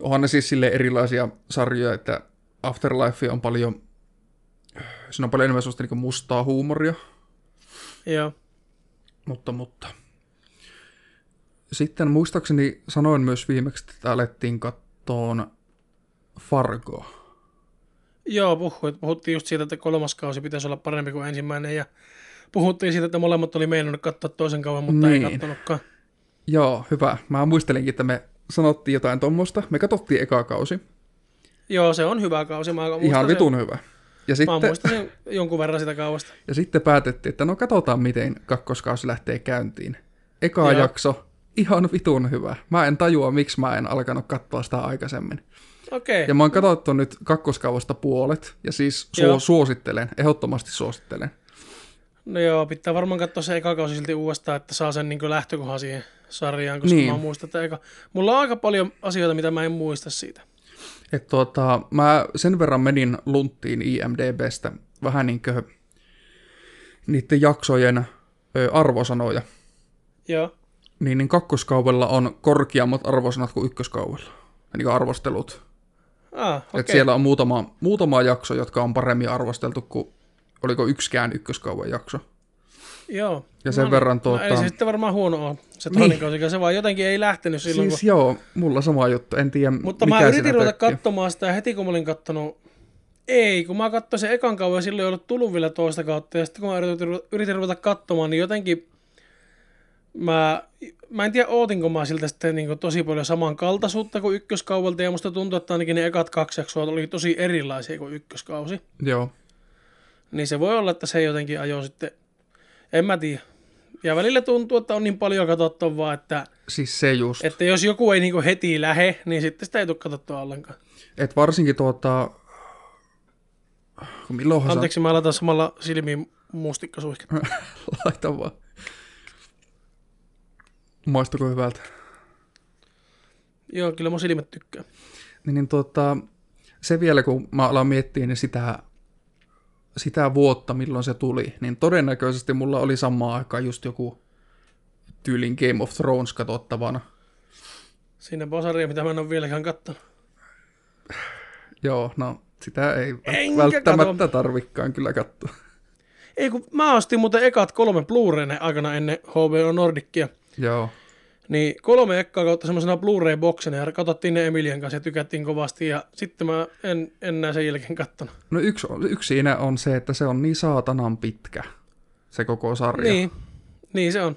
Onhan ne siis sille erilaisia sarjoja, että Afterlife on paljon, siinä on paljon enemmän sellaista niin mustaa huumoria, Joo. mutta, mutta. Sitten muistaakseni sanoin myös viimeksi, että alettiin kattoon Fargo. Joo, puhuit. Puhuttiin just siitä, että kolmas kausi pitäisi olla parempi kuin ensimmäinen ja puhuttiin siitä, että molemmat oli meinannut katsoa toisen kauan, mutta Niin. ei kattonutkaan. Joo, hyvä. Mä muistelinkin, että me sanottiin jotain tuommoista. Me katsottiin eka kausi. Joo, se on hyvä kausi. Mä muistan Ihan sen- vitun hyvä. Ja Mä sitten, muistan sen jonkun verran sitä kauasta. Ja sitten päätettiin, että no katsotaan, miten kakkoskausi lähtee käyntiin. Eka Joo. jakso, ihan vitun hyvä. Mä en tajua, miksi mä en alkanut katsoa sitä aikaisemmin. Okei. Ja mä oon katsottu nyt kakkoskaudesta puolet, ja siis Joo. su- suosittelen, ehdottomasti suosittelen. No joo, pitää varmaan katsoa se eka kausi silti uudestaan, että saa sen niin lähtökohan siihen sarjaan, koska Niin. mä muistan, että eka... Mulla on aika paljon asioita, mitä mä en muista siitä. Et tuota, mä sen verran menin lunttiin IMDBstä vähän niin kuin niiden jaksojen arvosanoja. Joo. Niin, niin kakkoskaudella on korkeammat arvosanat kuin ykköskaudella. Niin kuin arvostelut. Ah, Okay. Et siellä on muutama, muutama jakso, jotka on paremmin arvosteltu kuin oliko yksikään ykköskauan jakso. Joo. Ja sen verran No, ei tuota- se sitten varmaan huono ole, se Niin. kausi, se vaan jotenkin ei lähtenyt silloin, siis kun... joo, mulla sama juttu, en tiedä Mutta mikä mä yritin ruveta tökki. katsomaan sitä heti, kun mä olin kattonut... Ei, kun mä katsoin sen ekan kauan ja silloin ei ollut tullut vielä toista kautta. Ja sitten kun mä yritin, yritin ruveta katsomaan, niin jotenkin... Mä, mä en tiedä, ootinko mä siltä sitten niin tosi paljon samankaltaisuutta kuin ykköskauvalta. Ja musta tuntuu, että ainakin ne ekat kaksi jaksoa oli tosi erilaisia kuin ykköskausi. Joo, Niin se voi olla, että se jotenkin ajoi sitten... En mä tiedä. Ja välillä tuntuu, että on niin paljon katsottavaa, että, siis se just. Et, että jos joku ei niin heti lähe, niin sitten sitä ei tule katsottua ollenkaan. et varsinkin tuota... Milloinhan Anteeksi, mä laitan samalla silmiin mustikkasuihke. sä... [laughs] Laita vaan. Maistuko hyvältä? Joo, kyllä mun silmät tykkää. Niin, niin tuota, se vielä, kun mä alan miettiä niin sitä, sitä vuotta, milloin se tuli, niin todennäköisesti mulla oli samaan aikaan just joku tyylin Game of Thrones katsottavana. Siinä on sarja, mitä mä en ole vieläkään kattonut. Joo, no sitä ei Enkä välttämättä kato. tarvikkaan kyllä katsoa. Ei kun mä ostin muuten ekat kolme Blu-ray aikana ennen HBO Nordicia. Joo, Niin kolme ekkaa kautta semmoisena Blu-ray-boksina ja katsottiin ne Emilian kanssa ja tykättiin kovasti ja sitten mä en enää sen jälkeen kattonut. No yksi, yksi siinä on se, että se on niin saatanan pitkä, se koko sarja. Niin, niin se on.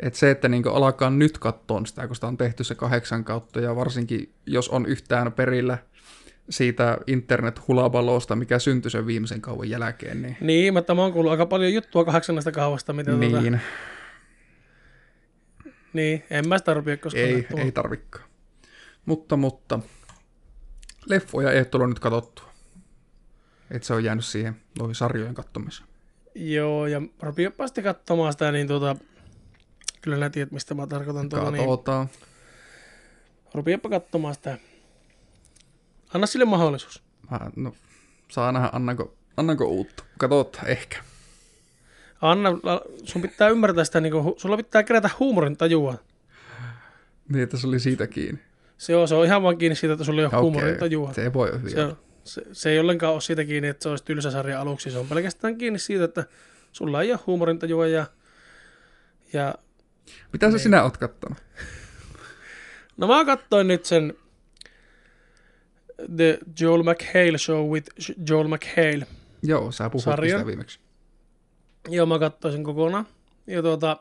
Et se, että niinku alkaa nyt katsoa sitä, kun sitä on tehty se kahdeksan kautta, ja varsinkin jos on yhtään perillä siitä internet-hulabalosta, mikä syntyi sen viimeisen kauan jälkeen, niin... Niin, mutta mä oon kuullut aika paljon juttua kahdeksannesta kahvasta, mitä niin, Tota, niin, en mä sitä rupia koskaan ei, katsomaan. ei tarvikaan. Mutta, mutta, leffoja ei ole tullut nyt katsottua. Et se on jäänyt siihen noihin sarjojen katsomiseen. Joo, ja rupiapa sitten katsomaan sitä, niin tota, kyllä nää tiedät, mistä mä tarkoitan tuota, niin Katsotaan. rupiapa katsomaan sitä. Anna sille mahdollisuus. Mä, no, saa nähdä, annanko, annanko uutta. Katsotaan, ehkä. Anna, sun pitää ymmärtää sitä, niin kuin, sulla pitää kerätä huumorin tajua. Niin, että se oli siitä kiinni. Se on, se on ihan vaan kiinni siitä, että sulla ei ole Okei, huumorin tajua. Se ei voi olla Se, on, se, se ei ollenkaan ole siitä kiinni, että se olisi tylsä sarja aluksi. Se on pelkästään kiinni siitä, että sulla ei ole huumorintajua ja, ja Mitä Niin. sä sinä oot kattonut? No mä katsoin nyt sen The Joel McHale Show with Joel McHale. Joo, sä puhuit Sarjan? sitä viimeksi. Joo, mä katsoin sen kokonaan. Ja tuota,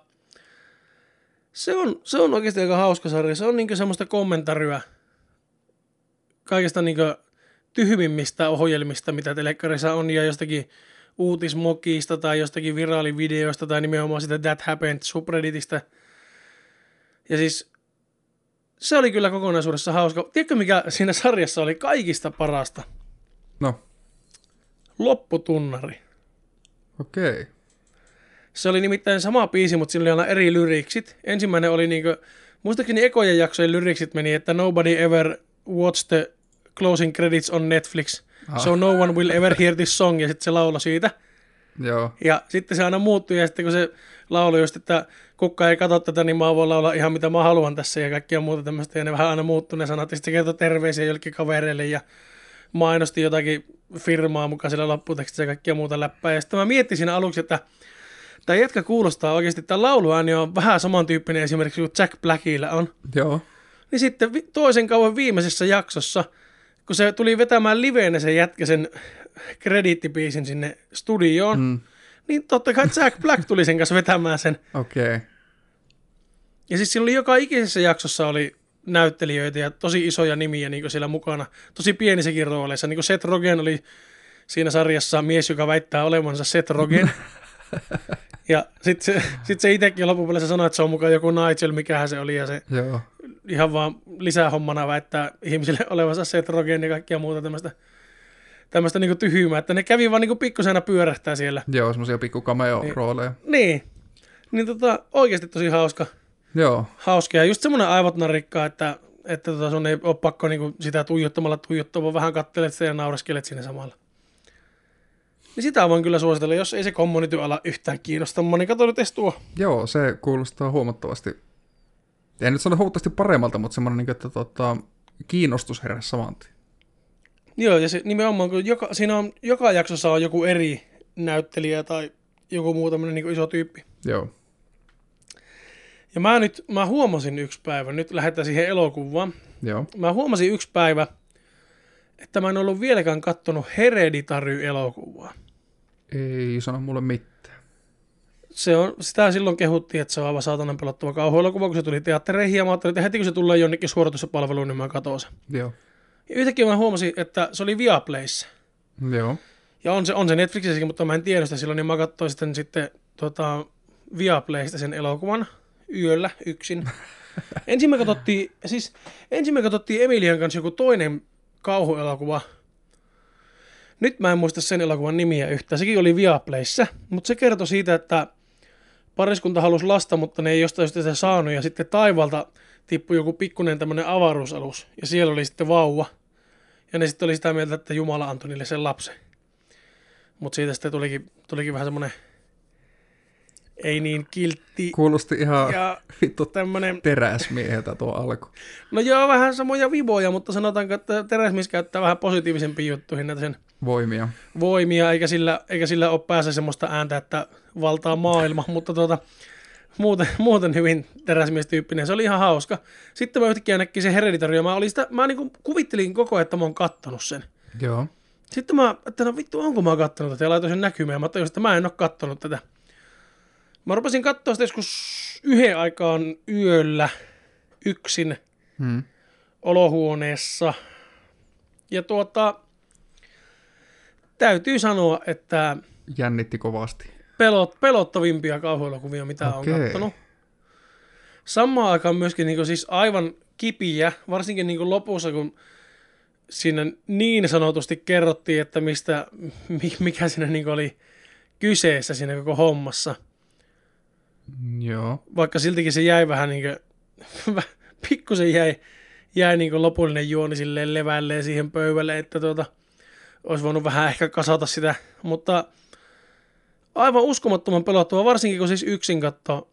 se on, se on oikeasti aika hauska sarja. Se on niinku semmoista kommentaryä kaikista niinku tyhmimmistä ohjelmista, mitä telekkarissa on, ja jostakin uutismokista tai jostakin viraalivideoista tai nimenomaan sitä That Happened subredditistä. Ja siis se oli kyllä kokonaisuudessa hauska. Tiedätkö mikä siinä sarjassa oli kaikista parasta? No, Lopputunnari. okei. Okay. Se oli nimittäin sama biisi, mutta sillä oli aina eri lyriksit. Ensimmäinen oli niinku, muistaakseni ekojen jaksojen lyriksit meni, että nobody ever watched the closing credits on Netflix, Ah. so no one will ever hear this song, ja sitten se lauloi siitä. Joo, Ja sitten se aina muuttui, ja sitten kun se lauloi just, että kukka ei katso tätä, niin mä voin laulaa ihan mitä mä haluan tässä, ja kaikkia muuta tämmöistä, ja ne vähän aina muuttui ne sanat, ja sitten kertoi terveisiä jollekin kavereille, ja mainosti jotakin firmaa mukaan sillä lopputekstissä ja kaikkia muuta läppää. Ja sitten mä miettin siinä aluksi, että tämä jätkä kuulostaa oikeasti, tämä lauluääni on vähän samantyyppinen esimerkiksi kuin Jack Blackilla on. joo. Niin sitten vi- toisen kauan viimeisessä jaksossa, kun se tuli vetämään liveenä se jätkä sen krediittibiisin sinne studioon, mm. Mm, niin totta kai Jack Black tuli sen kanssa vetämään sen. [laughs] okei. Okay. Ja siis siinä oli joka ikisessä jaksossa oli näyttelijöitä ja tosi isoja nimiä niin siellä mukana. Tosi pienissäkin rooleissa. Niin kuin Seth Rogen oli siinä sarjassa mies, joka väittää olevansa Seth Rogen. [laughs] ja sitten se, sit se itsekin loppupeleissä sanoi, että se on mukaan joku Nigel, mikähän se oli. Ja se Joo. ihan vaan lisähommana väittää ihmisille [laughs] olevansa Seth Rogen ja kaikkia muuta tämmöistä tämmöistä niin tyhmää, että ne kävi vaan niin pikkusena pyörähtää siellä. Joo, semmosia pikku cameo-rooleja. Niin, niin tota, oikeasti tosi hauska Joo, hauska. Ja just semmoinen aivot narikkaa, että, että tota sun ei ole pakko niinku sitä tuijottamalla tuijottaa, vaan vähän kattelet sitä ja naureskelet siinä samalla. Niin sitä voin kyllä suositella, jos ei se community ala yhtään kiinnosta, niin kato nyt edes tuo. joo, se kuulostaa huomattavasti, en nyt sano huomattavasti paremmalta, mutta semmoinen, niin että tota, kiinnostus heräsi saman. Joo, ja se nimenomaan, kun joka, siinä on, joka jaksossa on joku eri näyttelijä tai joku muu tämmöinen niin iso tyyppi. Joo, Ja mä nyt, mä huomasin yksi päivä, nyt lähdetään siihen elokuvaan. joo. Mä huomasin yksi päivä, että mä en ollut vieläkään kattonut Hereditary-elokuvaa. Ei sano mulle mitään. se on, sitä silloin kehuttiin, että se on aivan saatanan pelottava kauhuelokuva, kun se tuli teattereihin, ja mä ajattelin, että heti kun se tulee jonnekin suorituspalveluun, niin mä katson sen. Joo, Ja yhtäkkiä mä huomasin, että se oli Viaplayssä. joo. Ja on se, on se Netflixissäkin, mutta mä en tiedä sitä silloin, niin mä katsoin sitten, sitten tota, Viaplaysta sen elokuvan yöllä yksin. [laughs] ensin me katsottiin, siis ensin me katsottiin Emilian kanssa joku toinen kauhuelokuva. Nyt mä en muista sen elokuvan nimiä yhtään. Sekin oli Viaplayssä, mutta se kertoi siitä, että pariskunta halusi lasta, mutta ne ei jostain syystä sitä saanut. Ja sitten taivalta tippui joku pikkunen tämmöinen avaruusalus. Ja siellä oli sitten vauva. Ja ne sitten oli sitä mieltä, että Jumala antoi niille sen lapsen. Mutta siitä sitten tulikin, tulikin vähän semmoinen ei niin kiltti Kuulosti ihan ja [laughs] vittu tämmöinen, teräsmieheltä tuo alku. no joo, vähän samoja viboja, mutta sanotaanko, että Teräsmies käyttää vähän positiivisempiin juttuihin näitä sen Voimia. voimia, eikä sillä, eikä sillä ole päässä semmoista ääntä, että valtaa maailma, [laughs] mutta tuota, muuten, muuten hyvin teräsmiestyyppinen. Se oli ihan hauska. Sitten mä yhtäkkiä näkin sen Hereditary, ja mä, olin sitä, mä niin kuvittelin koko ajan, että mä oon kattonut sen. Joo. Sitten mä, että no vittu, onko mä kattonut tätä, ja laitoin sen näkymään. Mä tajusin, että mä en ole kattonut tätä. Mä rupesin katsoa sitä joskus yhden aikaan yöllä yksin Hmm. olohuoneessa. Ja tuota, täytyy sanoa, että Jännitti kovasti. pelot, pelottavimpia kauhuelokuvia, mitä okay. On katsonut. Samaan aikaan myöskin niin siis aivan kipiä, varsinkin niin lopussa, kun siinä niin sanotusti kerrottiin, että mistä, mi- mikä siinä niin oli kyseessä siinä koko hommassa. Joo. Vaikka siltikin se jäi vähän niin kuin, [laughs] pikkusen jäi, jäi niin lopullinen juoni silleen levälleen siihen pöydälle, että tuota, olisi voinut vähän ehkä kasata sitä, mutta aivan uskomattoman pelottava, varsinkin kun siis yksin katto,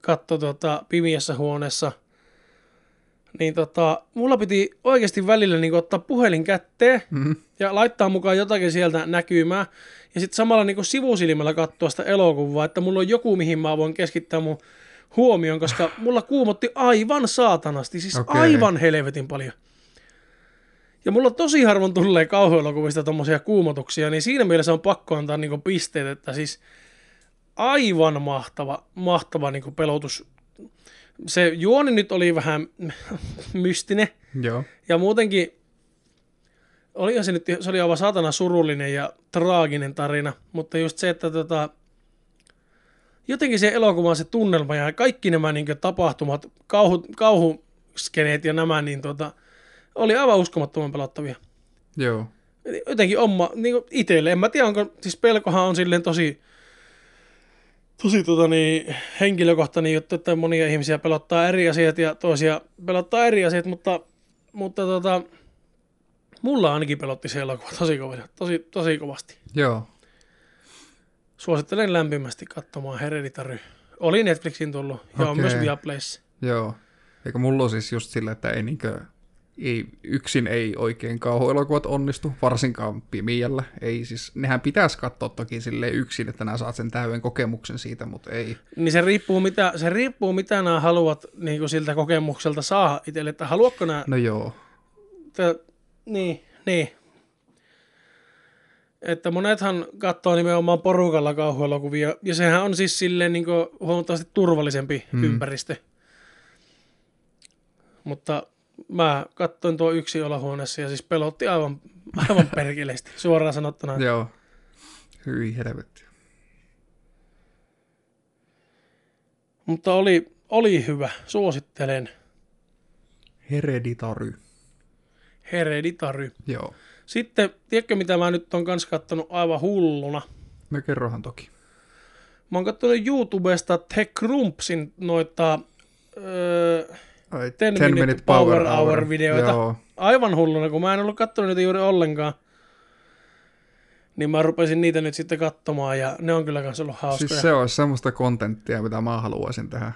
katto tuota, pimiässä huoneessa, niin tota, mulla piti oikeasti välillä niin ottaa puhelin kätteen Mm. ja laittaa mukaan jotakin sieltä näkymään. Ja sitten samalla niin sivusilmällä katsoa sitä elokuvaa, että mulla on joku, mihin mä voin keskittää mun huomion, koska mulla kuumotti aivan saatanasti, siis Okei. aivan helvetin paljon. Ja mulla tosi harvoin tulee kauhuelokuvista tommosia kuumotuksia, niin siinä mielessä on pakko antaa niin pisteet, että siis aivan mahtava, mahtava niin pelotus. Se juoni nyt oli vähän [laughs] mystinen, Joo. ja muutenkin olihan se nyt, se oli aivan saatana surullinen ja traaginen tarina, mutta just se, että tota, jotenkin se elokuvan se tunnelma ja kaikki nämä niin tapahtumat, kauhu, kauhuskeneet ja nämä, niin tota, oli aivan uskomattoman pelottavia. Joo. Jotenkin oma, niin itselle, en mä tiedä, onko, siis pelkohan on silleen tosi, tosi tota niin, henkilökohtainen juttu, että monia ihmisiä pelottaa eri asiat ja toisia pelottaa eri asiat, mutta, mutta tota, mulla ainakin pelotti se elokuva tosi, kovasti, tosi, tosi kovasti. Joo. Suosittelen lämpimästi katsomaan Hereditary. Oli Netflixin tullut ja on Okei. myös Viaplayssa. Joo. Eikä mulla on siis just sillä, että ei niinkö, ei, yksin ei oikein kauhuelokuvat onnistu, varsinkaan pimiällä. Ei siis, nehän pitäisi katsoa toki sille yksin, että nämä saat sen täyden kokemuksen siitä, mutta ei. Niin se riippuu, mitä, se riippuu, mitä nämä haluat niin kuin siltä kokemukselta saada itselle, että haluatko nämä No joo. Että, niin, niin. Että monethan katsoo nimenomaan porukalla kauhuelokuvia, ja sehän on siis silleen niin huomattavasti turvallisempi hmm. ympäristö. Mutta mä katsoin tuo yksi olohuoneessa ja siis pelotti aivan, aivan perkeleesti, suoraan sanottuna. Joo. Hyi helvetti. Mutta oli, oli hyvä, suosittelen. Hereditary. Hereditary. Joo. Sitten, tiedätkö mitä mä nyt on kans kattonut aivan hulluna? No kerrohan toki. Mä oon katsonut YouTubesta Tech Crumpsin noita öö, Ai, 10 minute power hour videoita. Joo. aivan hulluna, kun mä en ollut katsonut niitä juuri ollenkaan. Niin mä rupesin niitä nyt sitten katsomaan ja ne on kyllä kans ollut hauskoja. Siis se olisi semmoista kontenttia, mitä mä haluaisin tehdä.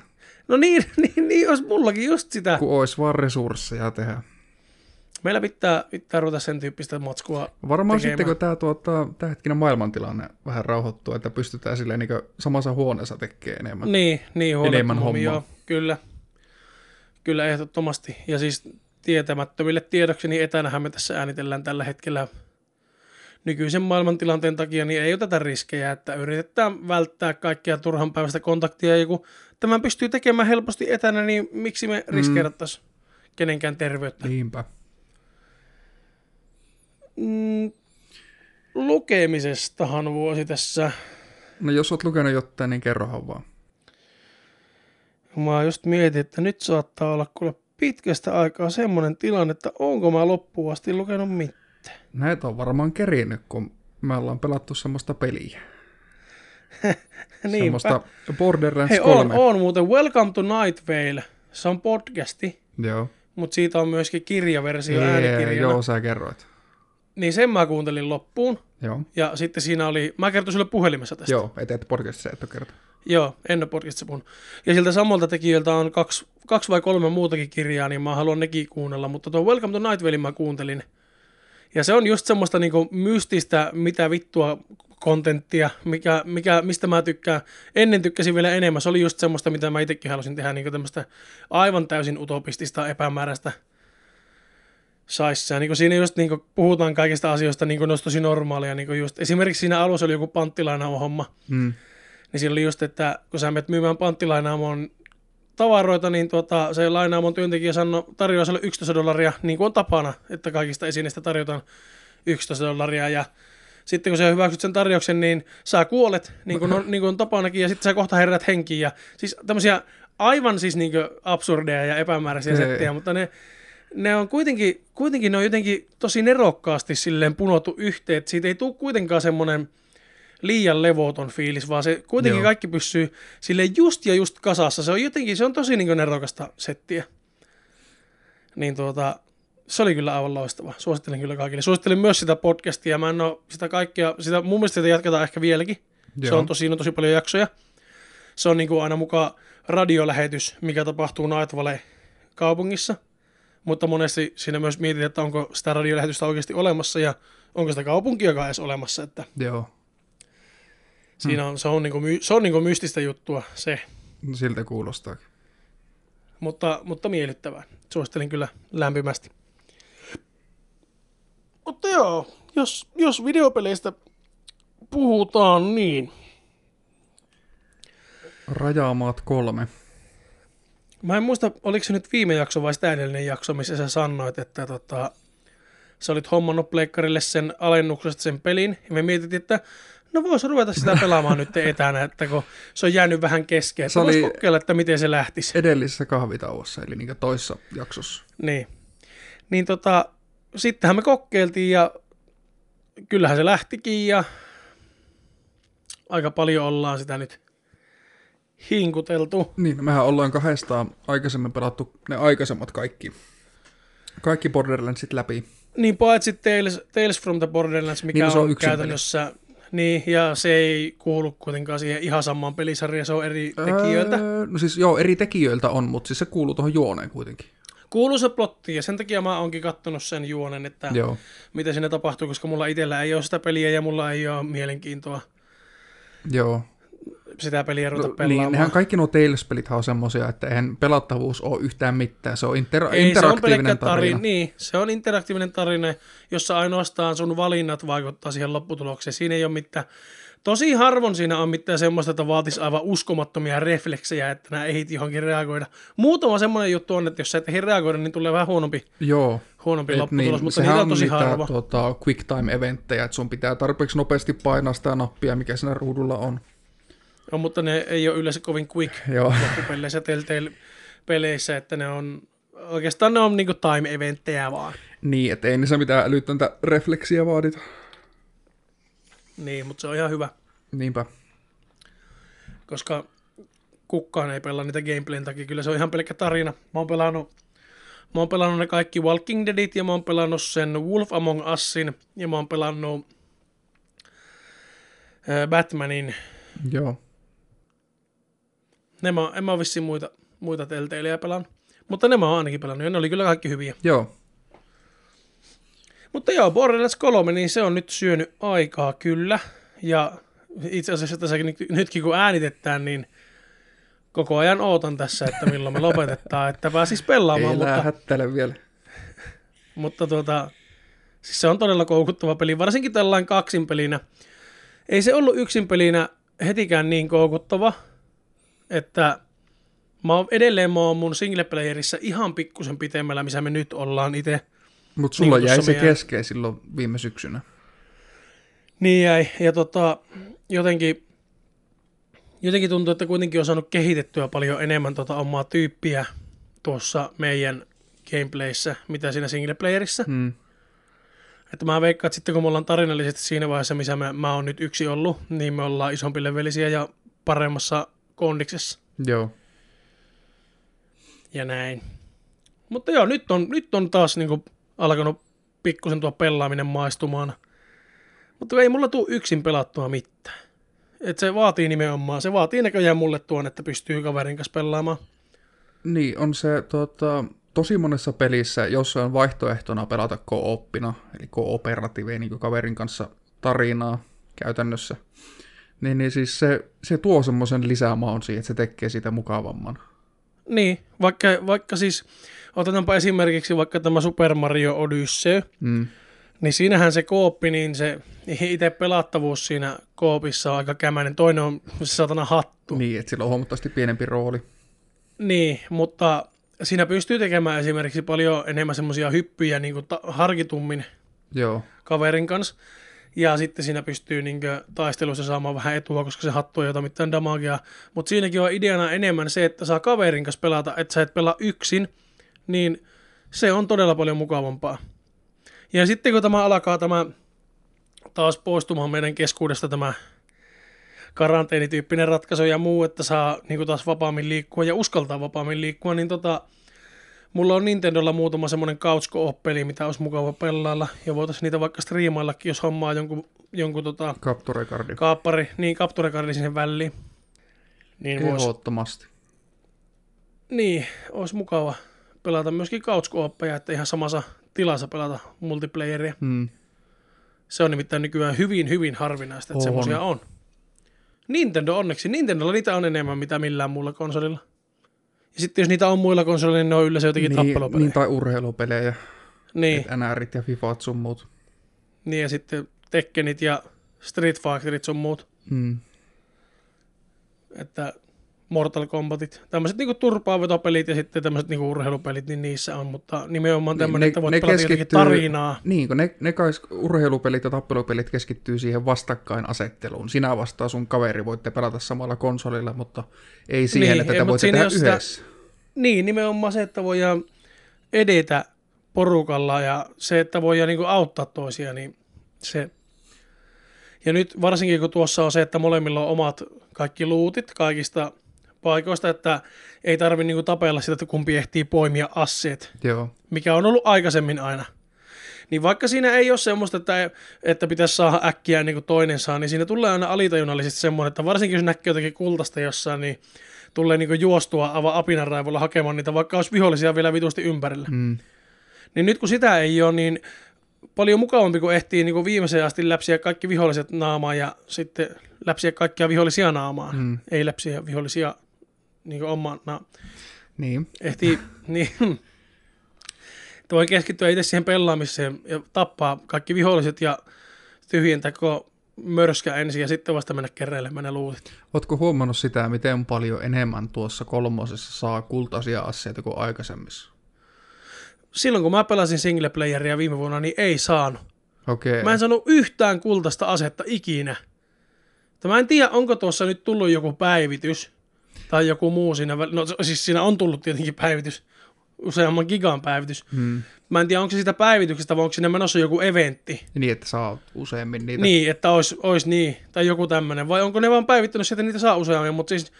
No niin, [laughs] niin, niin, olisi mullakin just sitä. Kun olisi vaan resursseja tehdä. Meillä pitää, pitää ruveta sen tyyppistä matskua. Varmaan tekemään. sitten, kun tämä tuota, tämänhetkinen maailmantilanne vähän rauhoittuu, että pystytään silleen niin samassa huoneessa tekemään enemmän. Niin, niin Enemmän hommaa. joo, kyllä. Kyllä ehdottomasti. Ja siis tietämättömille tiedoksi, niin etänähän me tässä äänitellään tällä hetkellä nykyisen maailmantilanteen takia, niin ei oteta riskejä, että yritetään välttää kaikkea turhan päivästä kontaktia. Ja kun tämän pystyy tekemään helposti etänä, niin miksi me riskeerattaisiin kenenkään terveyttä? Niinpä. Mm, lukemisestahan vuosi tässä. No jos oot lukenut jotain, niin kerrohan vaan. Mä just mietin, että nyt saattaa olla kuule pitkästä aikaa semmoinen tilanne, että onko mä loppuun asti lukenut mitään. Näitä on varmaan kerinyt, kun me ollaan pelattu semmoista peliä. [laughs] Semmoista Borderlands Hei, 3. on, on muuten Welcome to Night Vale. Se on podcasti, Joo. mutta siitä on myöskin kirjaversio Jee, äänikirjana. joo, sä kerroit. Niin sen mä kuuntelin loppuun. Joo. Ja sitten siinä oli, mä kertoin sulle puhelimessa tästä. Joo, et, et podcastissa et ole kerta. Joo, en ole podcastissa puhunut. Ja siltä samalta tekijöiltä on kaksi, kaksi vai kolme muutakin kirjaa, niin mä haluan nekin kuunnella. Mutta tuo Welcome to Night Vale mä kuuntelin. Ja se on just semmoista niinku mystistä, mitä vittua kontenttia, mikä, mikä, mistä mä tykkään. Ennen tykkäsin vielä enemmän. Se oli just semmoista, mitä mä itsekin halusin tehdä, niin tämmöistä aivan täysin utopistista, epämääräistä saissa. Niin siinä just niin puhutaan kaikista asioista, niin kuin tosi normaalia. Niin just, esimerkiksi siinä alussa oli joku panttilainaamo homma. Mm. Niin siinä oli just, että kun sä menet myymään panttilainaamoon tavaroita, niin tuota, se lainaamon työntekijä sanoi, tarjoaa sille 11 dollaria, niin kuin on tapana, että kaikista esineistä tarjotaan 11 dollaria. Ja sitten kun sä hyväksyt sen tarjouksen, niin sä kuolet, niin kuin on, niin kuin on tapanakin, ja sitten sä kohta herät henkiin. Ja siis tämmöisiä aivan siis niin absurdeja ja epämääräisiä settejä, mutta ne, ne on kuitenkin, kuitenkin ne on jotenkin tosi nerokkaasti silleen punottu yhteen, että siitä ei tule kuitenkaan semmoinen liian levoton fiilis, vaan se kuitenkin Joo. kaikki pysyy sille just ja just kasassa. Se on jotenkin, se on tosi niin nerokasta settiä. Niin tuota, se oli kyllä aivan loistava. Suosittelen kyllä kaikille. Suosittelen myös sitä podcastia. Mä en ole sitä kaikkea, sitä, mun mielestä sitä jatketaan ehkä vieläkin. Joo. Se on tosi, on tosi paljon jaksoja. Se on niin kuin aina mukaan radiolähetys, mikä tapahtuu Night Valley kaupungissa. Mutta monesti siinä myös mietitään, että onko sitä radiolähetystä oikeasti olemassa ja onko sitä kaupunkiakaan edes olemassa. Että Joo. Siinä on, se on, niin kuin, se on niin kuin mystistä juttua se. No, siltä kuulostaa. Mutta, mutta miellyttävää. Suosittelen kyllä lämpimästi. Mutta joo, jos, jos videopeleistä puhutaan, niin... Rajaamaat kolme. Mä en muista, oliko se nyt viime jakso vai sitä edellinen jakso, missä sä sanoit, että tota, sä olit hommannut pleikkarille sen alennuksesta sen pelin, ja me mietittiin, että no voisi ruveta sitä pelaamaan nyt etänä, että kun se on jäänyt vähän kesken, se oli kokeilla, että miten se lähtisi. Edellisessä kahvitauossa, eli niin toissa jaksossa. Niin. Niin tota, sittenhän me kokeiltiin ja kyllähän se lähtikin ja aika paljon ollaan sitä nyt hinkuteltu. Niin, no mehän ollaan kahdestaan aikaisemmin pelattu ne aikaisemmat kaikki, kaikki Borderlandsit läpi. Niin, paitsi Tales, Tales from the Borderlands, mikä niin, no on, on käytännössä... Niin, ja se ei kuulu kuitenkaan siihen ihan samaan pelisarjaan, se on eri tekijöiltä. Öö, no siis joo, eri tekijöiltä on, mutta siis se kuuluu tuohon juoneen kuitenkin. Kuuluu se plotti, ja sen takia mä oonkin kattonut sen juonen, että joo. mitä siinä tapahtuu, koska mulla itsellä ei ole sitä peliä ja mulla ei ole mielenkiintoa. Joo sitä peliä ruveta no, pelaamaan. Niin, nehän kaikki nuo Tales-pelit on semmoisia, että eihän pelattavuus ole yhtään mitään. Se on inter- Ei, interaktiivinen se on tarina. tarina. Niin, se on interaktiivinen tarina, jossa ainoastaan sun valinnat vaikuttaa siihen lopputulokseen. Siinä ei ole mitään. Tosi harvoin siinä on mitään semmoista, että vaatisi aivan uskomattomia refleksejä, että nämä ehit johonkin reagoida. Muutama semmoinen juttu on, että jos sä et ehdi reagoida, niin tulee vähän huonompi, Joo. huonompi lopputulos, niin, mutta niitä on tosi niitä, harva. Tuota, quick time-eventtejä, että sun pitää tarpeeksi nopeasti painaa sitä nappia, mikä siinä ruudulla on. No, mutta ne ei ole yleensä kovin quick [laughs] Joo. loppupeleissä, peleissä, että ne on, oikeastaan ne on niinku time-eventtejä vaan. Niin, että ei niissä mitään älyttöntä refleksiä vaadita. Niin, mutta se on ihan hyvä. Niinpä. Koska kukaan ei pelaa niitä gameplayn takia, kyllä se on ihan pelkkä tarina. Mä oon pelannut, mä oon pelannut ne kaikki Walking Deadit ja mä oon pelannut sen Wolf Among Usin ja mä oon pelannut Batmanin. Joo. Ne mä, en mä vissiin muita, muita telteilejä pelannut. Mutta ne mä oon ainakin pelannut ja ne oli kyllä kaikki hyviä. Joo. Mutta joo, Borderlands 3, niin se on nyt syönyt aikaa kyllä. Ja itse asiassa tässä nytkin kun äänitetään, niin koko ajan ootan tässä, että milloin me lopetetaan, että pääsis pelaamaan. Ei mutta, vielä. mutta tuota, siis se on todella koukuttava peli, varsinkin tällainen kaksinpelinä. Ei se ollut yksinpelinä hetikään niin koukuttava, että mä oon, edelleen mä oon mun singleplayerissa ihan pikkusen pitemmällä, missä me nyt ollaan itse. Mutta sulla niin jäi se meidän... keskeä silloin viime syksynä. Niin jäi, ja tota, jotenkin, jotenkin tuntuu, että kuitenkin on saanut kehitettyä paljon enemmän tota omaa tyyppiä tuossa meidän gameplayssä, mitä siinä singleplayerissa. Hmm. Että mä veikkaan, että sitten kun me ollaan tarinallisesti siinä vaiheessa, missä mä, mä oon nyt yksi ollut, niin me ollaan isompi levelisiä ja paremmassa kondiksessa. Joo. Ja näin. Mutta joo, nyt on, nyt on taas niinku alkanut pikkusen tuo pelaaminen maistumaan. Mutta ei mulla tule yksin pelattua mitään. Et se vaatii nimenomaan, se vaatii näköjään mulle tuon, että pystyy kaverin kanssa pelaamaan. Niin, on se tota, tosi monessa pelissä, jossa on vaihtoehtona pelata kooppina, eli kooperatiivia niin kaverin kanssa tarinaa, käytännössä. Niin, niin siis se, se tuo semmoisen lisämaun siihen, että se tekee siitä mukavamman. Niin, vaikka, vaikka siis, otetaanpa esimerkiksi vaikka tämä Super Mario Odyssey, Mm. niin siinähän se kooppi, niin se itse pelattavuus siinä koopissa on aika kämäinen. Toinen on se satana hattu. Niin, että sillä on huomattavasti pienempi rooli. Niin, mutta siinä pystyy tekemään esimerkiksi paljon enemmän semmoisia hyppyjä niin kuin ta- harkitummin Joo, kaverin kanssa. Ja sitten siinä pystyy niin taistelussa saamaan vähän etua, koska se hattu ei ota mitään damagea. Mutta siinäkin on ideana enemmän se, että saa kaverin kanssa pelata, että sä et pelaa yksin, niin se on todella paljon mukavampaa. Ja sitten kun tämä alkaa tämä taas poistumaan meidän keskuudesta tämä karanteenityyppinen ratkaisu ja muu, että saa niin taas vapaammin liikkua ja uskaltaa vapaammin liikkua, niin tota, mulla on Nintendolla muutama semmoinen couch peli mitä olisi mukava pelailla, ja voitaisiin niitä vaikka striimaillakin, jos hommaa jonkun, jonkun tota, Capture Cardi. kaappari, niin kapturekardi sinne väliin. Niin vois, Ehdottomasti. niin, olisi mukava pelata myöskin couch että ihan samassa tilassa pelata multiplayeria. Mm. Se on nimittäin nykyään hyvin, hyvin harvinaista, että semmoisia on. Nintendo onneksi. Nintendolla niitä on enemmän mitä millään muulla konsolilla. Ja sitten jos niitä on muilla konsoleilla, niin ne on yleensä jotenkin Niin, tappelupelejä. niin, tai urheilupelejä, Niin. NRit ja Fifat sun muut. niin, ja sitten Tekkenit ja Street Fighterit sun muut. Mm. Että Mortal Kombatit. Tämmöiset niinku turpaavetopelit ja sitten tämmöiset niinku urheilupelit, niin niissä on. Mutta nimenomaan tämmöinen, ne- että voit ne pelata keskittyy- tarinaa. Niin, kun ne, ne kai urheilupelit ja tappelupelit keskittyy siihen vastakkainasetteluun. Sinä vastaa sun kaveri, voitte pelata samalla konsolilla, mutta ei siihen, Niin, niin, että ei, te voitte tehdä sitä- yhdessä. Niin, nimenomaan se, että voidaan edetä porukalla ja se, että voidaan niinku auttaa toisia, niin se. Ja nyt varsinkin kun tuossa on se, että molemmilla on omat kaikki luutit kaikista paikoista, että ei tarvi niinku tapella sitä, että kumpi ehtii poimia asseet, Joo, mikä on ollut aikaisemmin aina. Niin vaikka siinä ei ole semmoista, että, että pitäisi saada äkkiä niin kuin toinen saa, niin siinä tulee aina alitajunnallisesti semmoinen, että varsinkin jos näkee jotakin kultaista jossain, niin tulee niin kuin juostua aivan apinan raivolla hakemaan niitä, vaikka olisi vihollisia vielä vitusti ympärillä. mm. Niin nyt kun sitä ei ole, niin paljon mukavampi, kun ehtii niin kuin viimeiseen asti läpsiä kaikki viholliset naamaa ja sitten läpsiä kaikkia vihollisia naamaa. Mm. Ei läpsiä vihollisia niin kuin omaan na- niin. ehtii, niin, voi keskittyä itse siihen pelaamiseen ja tappaa kaikki viholliset ja tyhjentää koko mörskä ensin ja sitten vasta mennä keräilemään ne luutit. Ootko huomannut sitä, miten paljon enemmän tuossa kolmosessa saa kultaisia asseita kuin aikaisemmissa? Silloin kun mä pelasin singleplayeria viime vuonna, niin ei saanut. Okei. Okay. Mä en saanut yhtään kultaista asetta ikinä. Mä en tiedä, onko tuossa nyt tullut joku päivitys tai joku muu siinä. väl- No siis siinä on tullut tietenkin päivitys, useamman gigan päivitys. Hmm. Mä en tiedä, onko se siitä päivityksestä vai onko sinne menossa joku eventti. Niin, että saa useammin niitä. Niin, että olisi, olisi niin, tai joku tämmöinen. Vai onko ne vaan päivittänyt sieltä, niitä saa useammin, mutta siis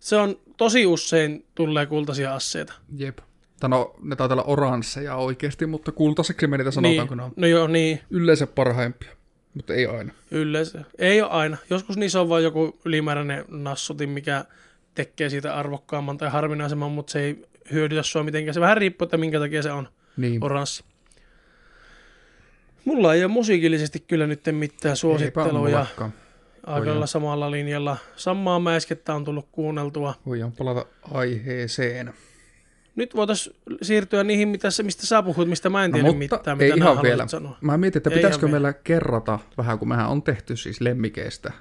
se on tosi usein tulee kultaisia asseita. Jep. Tai no, ne taitaa olla oransseja oikeasti, mutta kultaiseksi me niitä sanotaan, niin, kun ne on no joo, niin, yleensä parhaimpia. Mutta ei aina. yleensä. Ei ole aina. Joskus niissä on vain joku ylimääräinen nassutin, mikä tekee siitä arvokkaamman tai harvinaisemman, mutta se ei hyödytä sua mitenkään. Se vähän riippuu, että minkä takia se on Niin. oranssi. Mulla ei ole musiikillisesti kyllä nyt mitään suositteluja. Aika samalla linjalla. Samaa mäiskettä on tullut kuunneltua. Voidaan palata aiheeseen. Nyt voitaisiin siirtyä niihin, mitä, mistä sä puhut, mistä mä en No, tiedä mutta mitään, ei mitä nää ihan vielä. sanoa. Mä mietin, että Ei pitäisikö meillä kerrata vähän, kun mehän on tehty siis lemmikeistä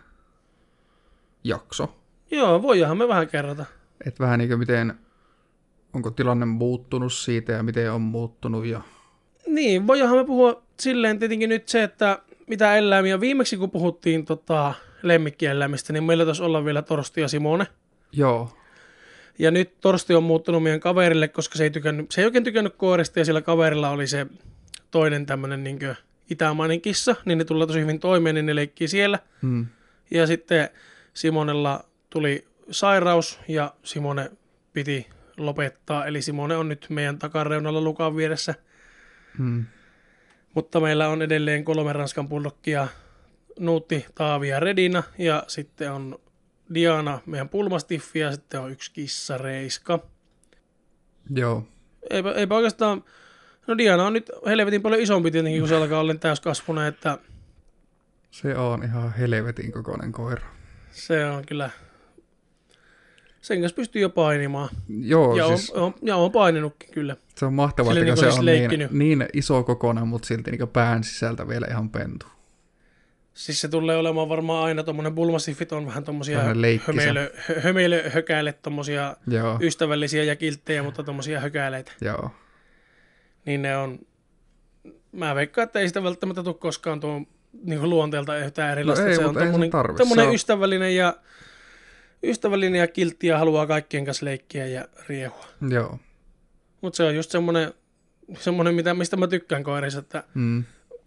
jakso. Joo, voidaanhan me vähän kerrata. Että vähän niin kuin miten, onko tilanne muuttunut siitä ja miten on muuttunut ja Niin, voidaanhan me puhua silleen tietenkin nyt se, että mitä eläimiä. Viimeksi kun puhuttiin tota, lemmikkieläimistä, niin meillä taisi olla vielä Torsti ja Simone. joo, Ja nyt Torsti on muuttunut meidän kaverille, koska se ei, tykännyt, se ei oikein tykännyt koirista ja sillä kaverilla oli se toinen tämmöinen niin itämainen kissa, niin ne tulee tosi hyvin toimeen, niin ne leikkii siellä. hmm. Ja sitten Simonella tuli sairaus ja Simone piti lopettaa, eli Simone on nyt meidän takareunalla lukan vieressä. Hmm. Mutta meillä on edelleen kolme Ranskan pullokkia, Nuutti, Taavi ja Redina, ja sitten on Diana, meidän pulmastiffi, ja sitten on yksi kissa, Reiska. joo, Eipä, eipä oikeastaan, no Diana on nyt helvetin paljon isompi tietenkin, kun se alkaa olla täyskasvunen, että Se on ihan helvetin kokoinen koira. Se on kyllä... Sen kanssa pystyy jo painimaan. Joo, Ja on, siis on, ja on paininutkin kyllä. se on mahtavaa, että niinku se on niin, leikkinyt. niin iso kokoinen, mutta silti niin pään sisältä vielä ihan pentu. Siis se tulee olemaan varmaan aina tommonen bulmasifit on vähän leikkisä. hömeilö, hö- hömeilö hökäile, tommosia Joo, ystävällisiä ja kilttejä, mutta tommosia hökäileitä. joo. Niin ne on, mä veikkaan, että ei sitä välttämättä tule koskaan tuon niin luonteelta yhtään erilaista. No ei, se on ei tommonen, tommonen Se on- ystävällinen ja ystävällinen ja kiltti ja haluaa kaikkien kanssa leikkiä ja riehua. Joo. Mutta se on just semmoinen, semmoinen mitä, mistä mä tykkään koirissa, että, Mm.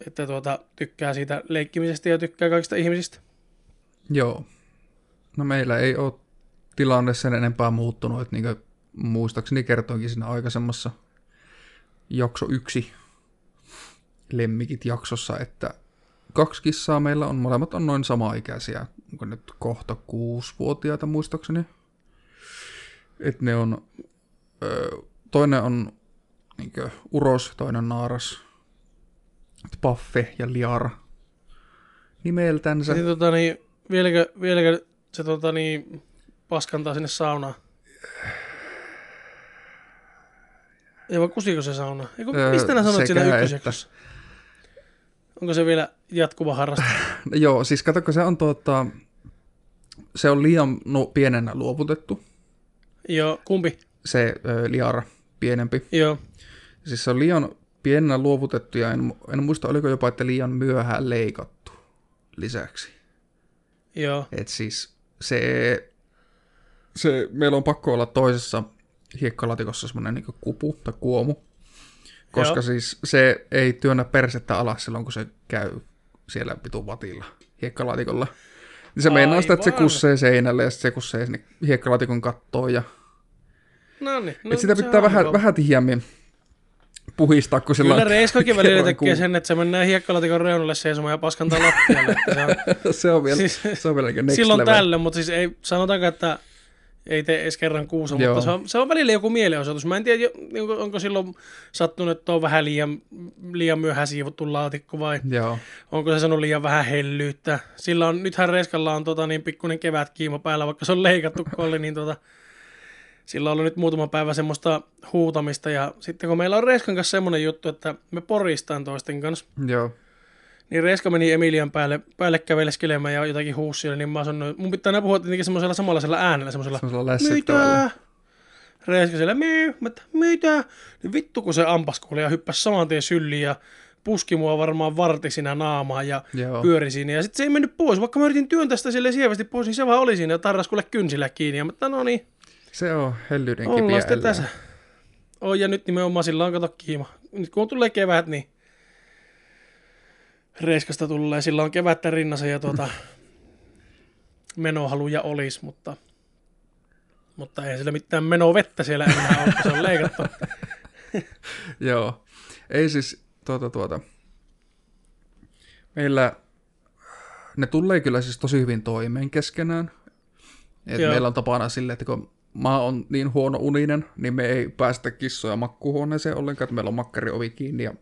että tuota, tykkää siitä leikkimisestä ja tykkää kaikista ihmisistä. Joo. No meillä ei ole tilanne sen enempää muuttunut, että niin muistaakseni kertoinkin siinä aikaisemmassa jakso yksi lemmikit jaksossa, että kaksi kissaa meillä on, molemmat on noin sama-ikäisiä, onko nyt kohta kuusivuotiaita muistaakseni. Että ne on, toinen on niinkö, uros, toinen naaras, Paffe ja Liara nimeltänsä. Niin, tota, niin, vieläkö, vieläkö se tota, niin, paskantaa sinne saunaan? Ei vaan kusiko se sauna? Eiku, Öö, mistä nää sanoit sekä siinä että. Onko se vielä jatkuva harrastus? [laughs] Joo, siis katsokko, se on tuota, se on liian no, pienenä luovutettu, Joo, kumpi? se ö, liara pienempi. Joo, Siis se on liian pienenä luovutettu ja en, en muista, oliko jopa, että liian myöhään leikattu lisäksi. joo, Et siis se, se, meillä on pakko olla toisessa hiekkalatikossa semmoinen niin kupu tai kuomu, koska Joo. siis se ei työnnä persettä alas silloin, kun se käy siellä vitun vatilla hiekkalaatikolla. Niin se meinaa sitä, että se kussee seinälle ja se kussee sinne hiekkalaatikon kattoon. Ja... no niin. No, sitä pitää vähän, vähän tiheämmin puhistaa, kun sillä Kyllä Reiskokin välillä tekee kuu- sen, että se mennään hiekkalatikon reunalle seisomaan ja paskantaa [laughs] lattialle. Se on, se on vielä, Siis- se on vielä next silloin level. tällöin, mutta siis ei, sanotaanko, että ei tee edes kerran kuussa, Joo. mutta se on, se on välillä joku mielenosoitus. Mä en tiedä, onko, onko silloin sattunut, että on vähän liian, liian myöhään siivottu laatikko vai Joo, onko se sanonut liian vähän hellyyttä. Sillä on, nythän Reskalla on tota, niin pikkuinen kevätkiima päällä, vaikka se on leikattu kolli, niin tota, sillä on ollut nyt muutama päivä semmoista huutamista. Ja sitten kun meillä on Reskan kanssa semmoinen juttu, että me poristaan toisten kanssa, joo, niin Reska meni Emilian päälle, päälle käveleskelemään ja jotakin huussia, niin mä sanoin, mun pitää aina puhua tietenkin semmoisella samanlaisella äänellä, semmoisella mitä? Reska siellä, myy, mä mitä? Niin vittu kun se ampas kuuli ja hyppäsi saman tien sylliin ja puski mua varmaan varti siinä naamaan ja Joo. pyöri siinä. Ja sitten se ei mennyt pois, vaikka mä yritin työntää sitä sille sievästi pois, niin se vaan oli siinä ja tarras kuule kynsillä kiinni. Ja mä että no niin, Se on hellyyden ollaan kipiä sitten ellää. tässä. Oh, ja nyt nimenomaan sillä on kato kiima. Nyt kun tulee kevät, niin Reiskasta tulee. Sillä on kevättä rinnassa ja tuota, menohaluja olisi, mutta, mutta ei sillä mitään menovettä siellä enää ole, se on leikattu. [laughs] Joo. Ei siis, tuota, tuota. Meillä, ne tulee kyllä siis tosi hyvin toimeen keskenään. Et Joo. meillä on tapana silleen, että kun mä oon niin huono uninen, niin me ei päästä kissoja makkuhuoneeseen ollenkaan, että meillä on makkariovi kiinni ja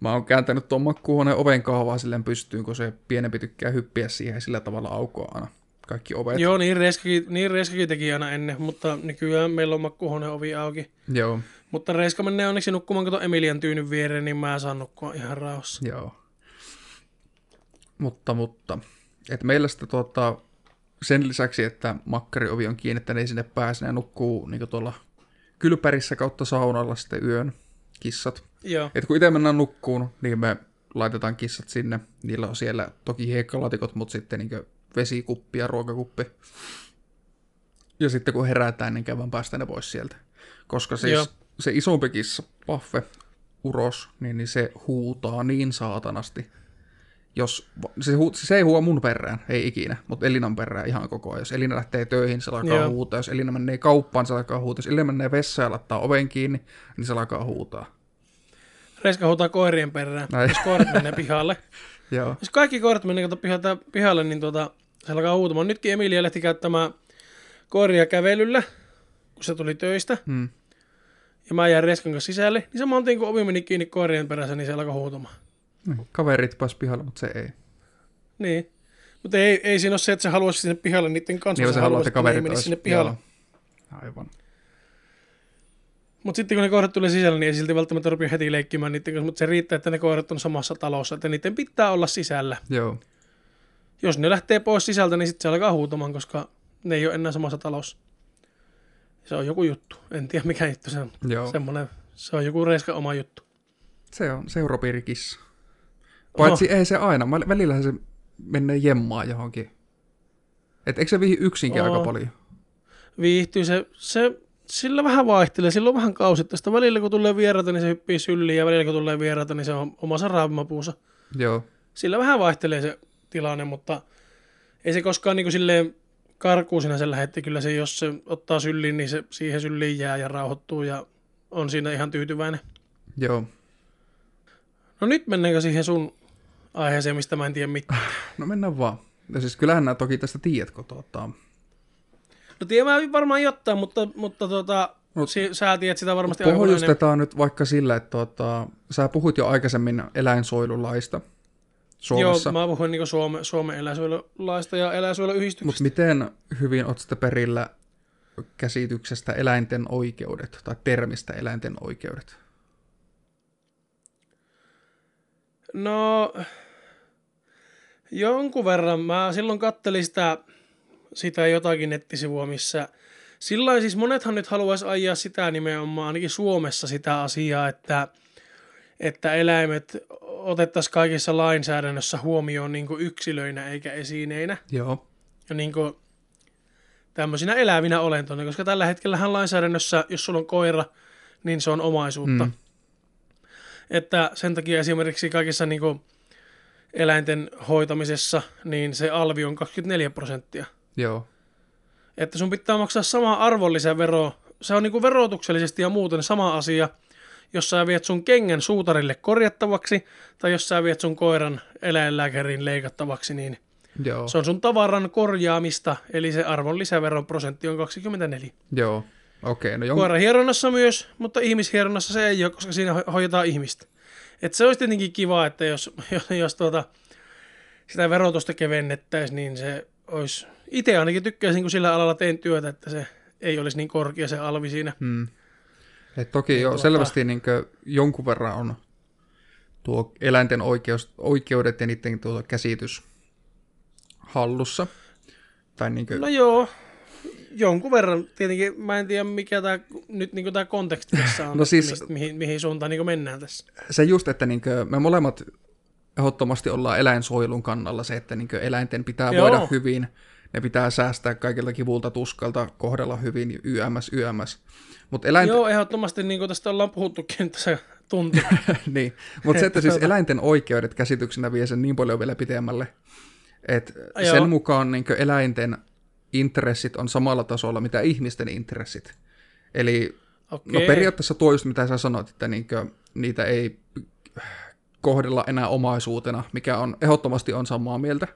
mä oon kääntänyt tuon makkuhuoneen oven kahvaa silleen pystyyn, kun se pienempi tykkää hyppiä siihen sillä tavalla aukoa aina kaikki ovet. Joo, niin Reiskakin, niin Reiskakin teki aina ennen, mutta nykyään meillä on makkuhuoneen ovi auki. Joo, Mutta Reiska menee onneksi nukkumaan kato Emilian tyynyn viereen, niin mä saan nukkua ihan rauhassa. Joo. Mutta, mutta. Et meillä sitten tuota, sen lisäksi, että makkariovi on kiinni, että ne ei sinne pääse, ne nukkuu niin tuolla kylpärissä kautta saunalla sitten yön kissat. Joo. Et kun itse mennään nukkuun, niin me laitetaan kissat sinne. Niillä on siellä toki hiekkalatikot, mutta sitten niin vesikuppi ja ruokakuppi. Ja sitten kun herätään, niin käydään päästä ne pois sieltä. Koska siis Joo. se isompi kissa, Paffe, uros, niin, niin se huutaa niin saatanasti. Jos, se, hu, se ei huua mun perään, ei ikinä, mutta Elinan perään ihan koko ajan. Jos Elina lähtee töihin, se alkaa Joo. huutaa. Jos Elina menee kauppaan, se alkaa huutaa. Jos Elina menee vessaan ja laittaa oven kiinni, niin se alkaa huutaa. Reiska huutaa koirien perään, Näin. jos koirat menee pihalle. [laughs] Joo, Jos kaikki koirat menee pihalle, pihalle niin tuota, se alkaa huutamaan. Nytkin Emilia lähti käyttämään koiria kävelyllä, kun se tuli töistä. hmm. Ja mä jäin Reskan kanssa sisälle. Niin saman tien kun ovi meni kiinni koirien perässä, niin se alkoi huutamaan. Niin, Kaverit pääs pihalle, mutta se ei. Niin. Mutta ei, ei siinä ole se, että se haluaisi sinne pihalle niiden kanssa. Niin, se haluaa, haluaisi, että kaverit olisi- sinne pihalle. Joo. Aivan. Mutta sitten kun ne koirat tulee sisälle, niin ei silti välttämättä rupia heti leikkimään niiden kanssa, mutta se riittää, että ne koirat on samassa talossa, että niiden pitää olla sisällä. Joo. Jos ne lähtee pois sisältä, niin sitten se alkaa huutamaan, koska ne ei ole enää samassa talossa. Se on joku juttu. En tiedä mikä juttu se on. Joo. Semmoinen, se on joku reiska oma juttu. Se on seurapiirikissa. Paitsi ei se aina. Väl- Välillä se menee jemmaa johonkin. Et eikö se vihi yksinkin Oo. aika paljon? Viihtyy se, se, sillä vähän vaihtelee, sillä on vähän kausittaista. Välillä kun tulee vieraita, niin se hyppii syliin ja välillä kun tulee vieraita, niin se on omassa raavimapuussa. Joo. Sillä vähän vaihtelee se tilanne, mutta ei se koskaan niin kuin silleen karkuun sinä sen lähetti. Kyllä se, jos se ottaa syliin, niin se siihen syliin jää ja rauhoittuu ja on siinä ihan tyytyväinen. Joo. No nyt mennäänkö siihen sun aiheeseen, mistä mä en tiedä mitään. [sighs] No mennään vaan. Ja siis kyllähän nää toki tästä tiedätkö tuota. No tiedän mä varmaan jotain, mutta, mutta tuota, Mut- si, sä tiedät sitä varmasti aika. Pohjustetaan nyt vaikka sillä, että tuota, sä puhuit jo aikaisemmin eläinsuojelulaista Suomessa. Joo, mä puhuin niin Suome, Suomen eläinsuojelulaista ja eläinsuojeluyhdistyksestä. Mutta miten hyvin oot sitten perillä käsityksestä eläinten oikeudet tai termistä eläinten oikeudet? No, jonkun verran. Mä silloin kattelin sitä, sitä jotakin nettisivua, missä sillä siis monethan nyt haluaisi ajaa sitä nimenomaan, ainakin Suomessa sitä asiaa, että, että eläimet otettaisiin kaikissa lainsäädännössä huomioon niin kuin yksilöinä eikä esineinä. Joo. ja niin kuin tämmöisinä elävinä olentoina, koska tällä hetkellähän lainsäädännössä, jos sulla on koira, niin se on omaisuutta. Mm. Että sen takia esimerkiksi kaikissa niin kuin eläinten hoitamisessa, niin se alvi on 24 prosenttia. Joo. Että sun pitää maksaa sama arvonlisävero. Se on niin kuin verotuksellisesti ja muuten sama asia, jos sä viet sun kengän suutarille korjattavaksi, tai jos sä viet sun koiran eläinlääkärin leikattavaksi, niin Joo. se on sun tavaran korjaamista, eli se arvonlisäveron prosentti on 24. Joo. Okei, no jonkun... Koiran hieronnassa myös, mutta ihmishieronnassa se ei ole, koska siinä ho- hoidetaan ihmistä. Et se olisi tietenkin kiva, että jos, [laughs] jos, jos tuota, sitä verotusta kevennettäisiin, niin se olisi... Itse ainakin tykkäisin, kun sillä alalla teen työtä, että se ei olisi niin korkea se alvi siinä. Mm. Et toki jo tuota- selvästi niin jonkun verran on tuo eläinten oikeus, oikeudet ja niiden tuo käsitys hallussa. Tai niin kuin, No joo, jonkun verran. Tietenkin mä en tiedä, mikä tää, nyt niin tämä konteksti tässä on, [laughs] No siis- mistä, mihin, mihin suuntaan niin mennään tässä. se just, että niin me molemmat ehdottomasti ollaan eläinsuojelun kannalla se, että niin eläinten pitää Joo. voida hyvin, ne pitää säästää kaikilta kivulta tuskalta, kohdella hyvin, YMS, YMS. Mutta eläinten, Joo, ehdottomasti niin kuin tästä ollaan puhuttukin, että se tuntuu. [laughs] niin. Mut se, että siis eläinten oikeudet käsityksenä vie sen niin paljon vielä pitemmälle, että sen mukaan niin eläinten intressit on samalla tasolla mitä ihmisten intressit. Eli Okei. no periaatteessa tuo just mitä sä sanoit, että niin niitä ei kohdella enää omaisuutena, mikä on ehdottomasti on samaa mieltä.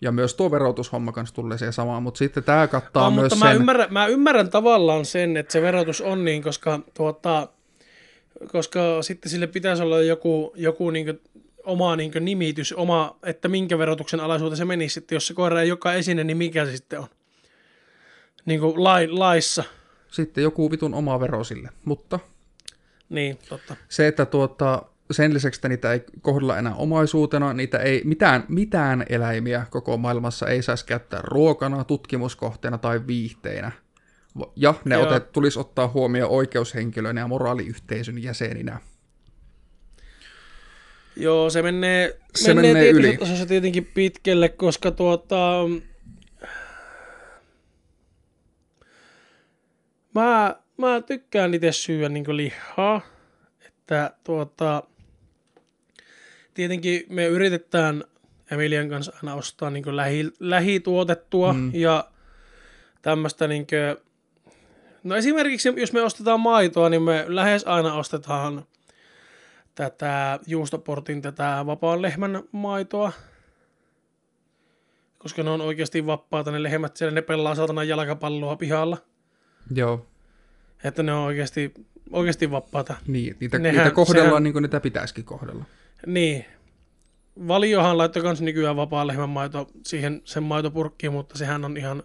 Ja myös tuo verotushomma kanssa tulee siihen samaan, mutta sitten tämä kattaa on, myös mutta sen... mä, ymmärrän, mä ymmärrän tavallaan sen, että se verotus on niin, koska, tuota, koska sitten sille pitäisi olla joku, joku niin oma niin nimitys, oma, että minkä verotuksen alaisuuteen se menisi sitten. Jos se koira ei joka esine, niin mikä se sitten on? Niin kuin lai, laissa. Sitten joku vitun oma vero sille, mutta Niin, totta. se, että tuota, sen lisäksi, että niitä ei kohdella enää omaisuutena, niitä ei, mitään, mitään eläimiä koko maailmassa ei saisi käyttää ruokana, tutkimuskohteena tai viihteinä. Ja ne Joo. otet, tulisi ottaa huomioon oikeushenkilöinä ja moraaliyhteisön jäseninä. Joo, se menee, Se menee, menee yli. tasolla tietenkin pitkälle, koska tuota... Mä, mä tykkään itse syödä niin lihaa, että tuota... Tietenkin me yritetään Emilian kanssa aina ostaa niin lähi, lähituotettua mm. ja tämmöistä niin kuin, No esimerkiksi jos me ostetaan maitoa, niin me lähes aina ostetaan tätä juustoportin tätä vapaan lehmän maitoa. Koska ne on oikeasti vapaata ne lehmät siellä, ne pelaa saatana jalkapalloa pihalla. Joo, Että ne on oikeasti, oikeasti vapaata. niin, niitä, Nehän- niitä kohdellaan sehän- niin kuin niitä pitäisikin kohdella. Niin. valiohan laittoi kans nykyään vapaa lehmän maito siihen sen maitopurkkiin, mutta sehän on ihan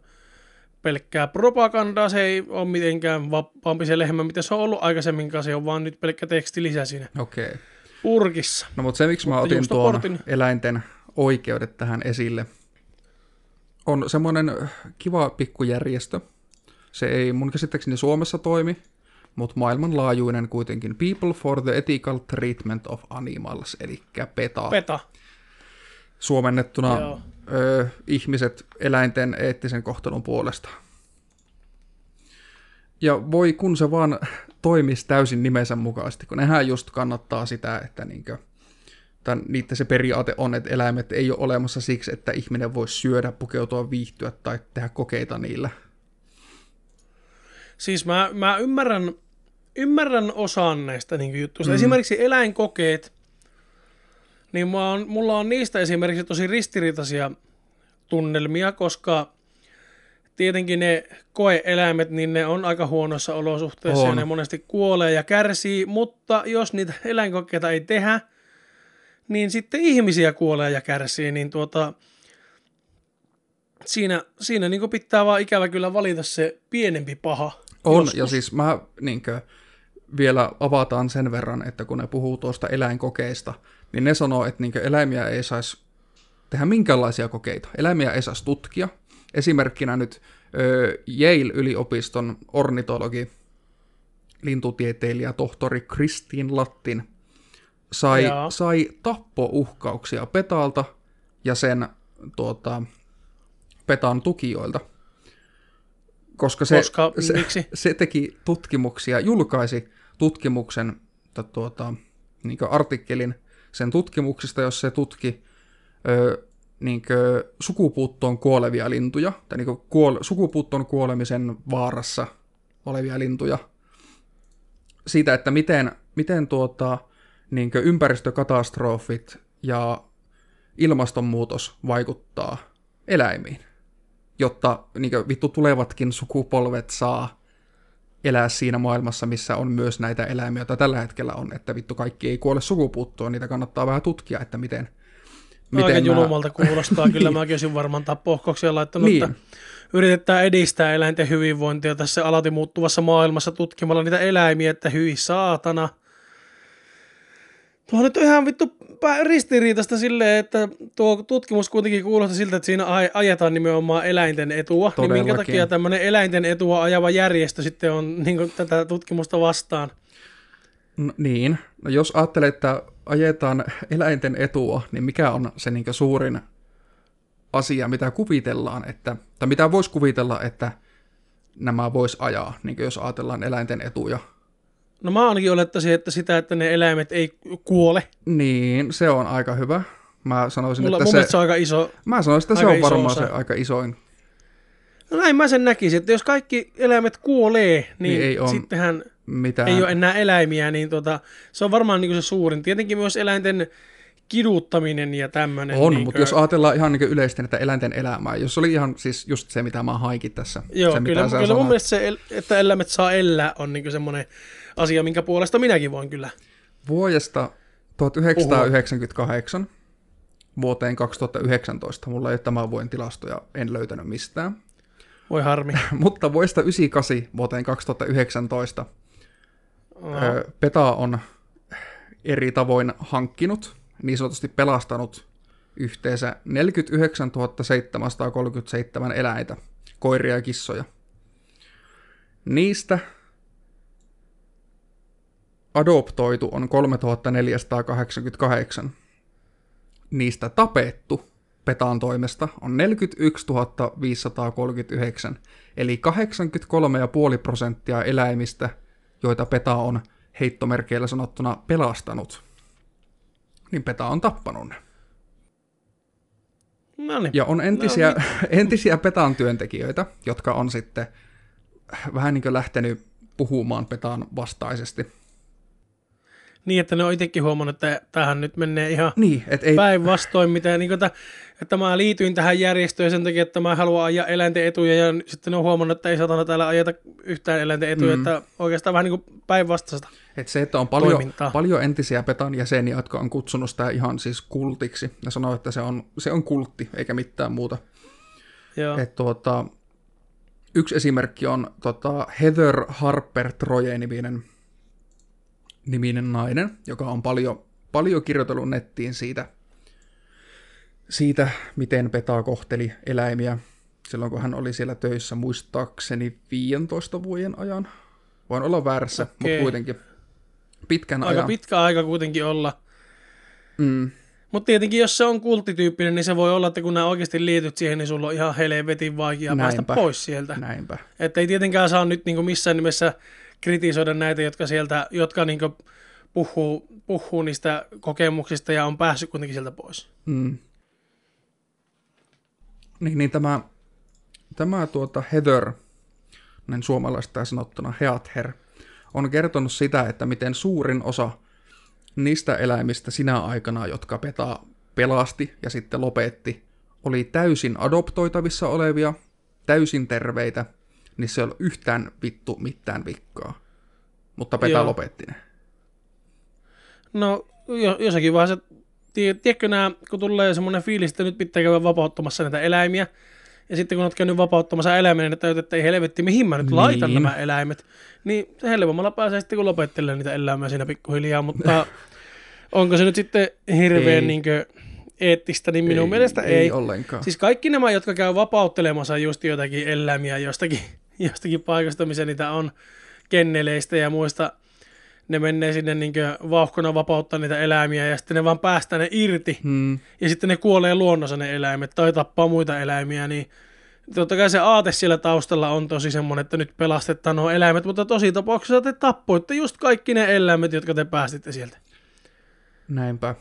pelkkää propagandaa, se ei ole mitenkään vapaampi se lehmä, mitä se on ollut aikaisemmin, se on vaan nyt pelkkä teksti lisä siinä Okei. Okay. purkissa. No mutta se, miksi mä otin tuon juustoportin- eläinten oikeudet tähän esille, on semmoinen kiva pikkujärjestö. Se ei mun käsittääkseni Suomessa toimi, mutta maailmanlaajuinen kuitenkin People for the Ethical Treatment of Animals, eli PETA. Peta. Suomennettuna Joo. Ö, ihmiset eläinten eettisen kohtelun puolesta. Ja voi kun se vaan toimisi täysin nimensä mukaisesti, kun nehän just kannattaa sitä, että niinkö, tai niiden se periaate on, että eläimet ei ole olemassa siksi, että ihminen voisi syödä, pukeutua, viihtyä tai tehdä kokeita niillä. Siis mä, mä ymmärrän, ymmärrän osan näistä niin juttuista. Mm. Esimerkiksi eläinkokeet, niin mä on, mulla on niistä esimerkiksi tosi ristiriitaisia tunnelmia, koska tietenkin ne koeeläimet, niin ne on aika huonoissa olosuhteissa On. ja ne monesti kuolee ja kärsii, mutta jos niitä eläinkokeita ei tehdä, niin sitten ihmisiä kuolee ja kärsii, niin tuota, siinä, siinä niin pitää vaan ikävä kyllä valita se pienempi paha. On, joskus. ja siis mä niinkö, vielä avataan sen verran, että kun ne puhuu tuosta eläinkokeista, niin ne sanoo, että niinkö eläimiä ei saisi tehdä minkäänlaisia kokeita. Eläimiä ei saisi tutkia. Esimerkkinä nyt Yale-yliopiston ornitologi, lintutieteilijä, tohtori Kristiin Lattin sai, Jaa. sai tappouhkauksia petaalta ja sen tuota, petan tukijoilta. Koska se, Koska, se, miksi? [laughs] se teki tutkimuksia, julkaisi tutkimuksen, tuota, niin artikkelin sen tutkimuksista, jos se tutki ö, niin sukupuuttoon kuolevia lintuja, tai niin kuole, sukupuuttoon kuolemisen vaarassa olevia lintuja, siitä, että miten, miten tuota, niin ympäristökatastrofit ja ilmastonmuutos vaikuttaa eläimiin, jotta niin vittu tulevatkin sukupolvet saa elää siinä maailmassa, missä on myös näitä eläimiä, joita tällä hetkellä on, että vittu kaikki ei kuole sukupuuttoon, niitä kannattaa vähän tutkia, että miten, Aika miten nämä- julmalta kuulostaa. [laughs] Kyllä mäkin olisin varmaan tappohkauksia laittanut, niin. että yritetään edistää eläinten hyvinvointia tässä alati muuttuvassa maailmassa tutkimalla niitä eläimiä, että hyi saatana. Tuo nyt on ihan vittu ristiriitasta silleen, että tuo tutkimus kuitenkin kuulostaa siltä, että siinä aj- ajetaan nimenomaan eläinten etua. Niin minkä Todellakin. takia tämmöinen eläinten etua ajava järjestö sitten on niin tätä tutkimusta vastaan? No, niin, no jos ajattelee, että ajetaan eläinten etua, niin mikä on se niin suurin asia, mitä kuvitellaan, että, tai mitä voisi kuvitella, että nämä vois ajaa, niin jos ajatellaan eläinten etuja. No mä ainakin olettaisin, että sitä, että ne eläimet ei kuole. Niin, se on aika hyvä. Mä sanoisin, Mulla, että mun se, se on aika iso, mä sanoisin, että se on varmaan osa. se aika isoin. No näin mä sen näkisin, että jos kaikki eläimet kuolee, niin, Niin ei sittenhän Mitään. ei ole enää eläimiä, niin tota, se on varmaan niin se suurin. Tietenkin myös eläinten kiduttaminen ja tämmöinen. on, niin mutta jos ajatellaan ihan niin yleisesti että eläinten elämää, jos oli ihan siis just se, mitä mä haikin tässä. Joo, se, kyllä, mitä kyllä mun mielestä se, että eläimet saa elää, on niin semmoinen asia, minkä puolesta minäkin voin kyllä. Vuodesta 1998 vuoteen 2019, mulla ei ole tämän vuoden tilastoja, en löytänyt mistään. Voi harmi. [laughs] Mutta vuodesta 98 vuoteen 2019 ö, PETA on eri tavoin hankkinut, niin sanotusti pelastanut yhteensä 49 737 eläintä, koiria ja kissoja. Niistä adoptoitu on 3488. Niistä tapettu Petaan toimesta on 41 539, eli 83,5 prosenttia eläimistä, joita Peta on heittomerkeillä sanottuna pelastanut, niin Peta on tappanut ne. No niin. Ja on entisiä, [laughs] entisiä Petan työntekijöitä, jotka on sitten vähän niin kuin lähtenyt puhumaan Petaan vastaisesti. Niin, että ne on itsekin huomannut, että tähän nyt menee ihan Niin, että ei, päinvastoin, mitä, niin kuin, että, että mä liityin tähän järjestöön sen takia, että mä haluan ajaa eläinten etuja, ja sitten ne on huomannut, että ei satana täällä ajeta yhtään eläinten etuja, mm. että oikeastaan vähän niin kuin päinvastaista. että se, että on paljon, toimintaa. paljon entisiä Petan jäseniä, jotka on kutsunut sitä ihan siis kultiksi, ja sanoo, että se on, se on kultti, eikä mitään muuta. Joo. Et tuota, yksi esimerkki on tota, Heather Harper Troje-niminen niminen nainen, joka on paljon, paljon kirjoitellut nettiin siitä, siitä, miten Peta kohteli eläimiä silloin, kun hän oli siellä töissä, muistaakseni 15 vuoden ajan. Voin olla väärässä, Okei. mutta kuitenkin pitkän Aika ajan. pitkä aika kuitenkin olla. mm, Mutta tietenkin, jos se on kulttityyppinen, niin se voi olla, että kun nämä oikeasti liityt siihen, niin sulla on ihan helvetin vaikea päästä Näinpä. pois sieltä. näinpä. Että ei tietenkään saa nyt niinku missään nimessä kritisoida näitä, jotka sieltä, jotka niinku puhuu, puhuu niistä kokemuksista ja on päässyt kuitenkin sieltä pois. Mm. Niin, niin tämä, tämä tuota Heather, näin suomalaista sanottuna Heather, on kertonut sitä, että miten suurin osa niistä eläimistä sinä aikana, jotka Peta pelasti ja sitten lopetti, oli täysin adoptoitavissa olevia, täysin terveitä, niin se ei ole yhtään vittu mitään vikkaa. Mutta Peta Joo. lopetti ne. No, jo, jossakin vaiheessa, tie, tiedätkö nämä, kun tulee semmoinen fiilis, että nyt pitää käydä vapauttamassa näitä eläimiä, ja sitten kun olet käynyt vapauttamassa eläimiä, niin täytyy, että ei helvetti, mihin mä nyt Niin. laitan nämä eläimet, niin se helpommalla pääsee sitten, kun lopettelee niitä eläimiä siinä pikkuhiljaa, mutta [laughs] onko se nyt sitten hirveän Ei. niin eettistä, niin minun mielestä ei. Ei ollenkaan. Siis kaikki nämä, jotka käy vapauttelemassa just jotakin eläimiä jostakin, [laughs] jostakin paikasta, missä niitä on kenneleistä ja muista, ne menee sinne niin vauhkona vapauttaa niitä eläimiä ja sitten ne vaan päästää ne irti Hmm. ja sitten ne kuolee luonnossa ne eläimet tai tappaa muita eläimiä, niin totta kai se aate siellä taustalla on tosi semmoinen, että nyt pelastetaan nuo eläimet, mutta tosi tapauksessa te tappoitte just kaikki ne eläimet, jotka te päästitte sieltä. Näinpä.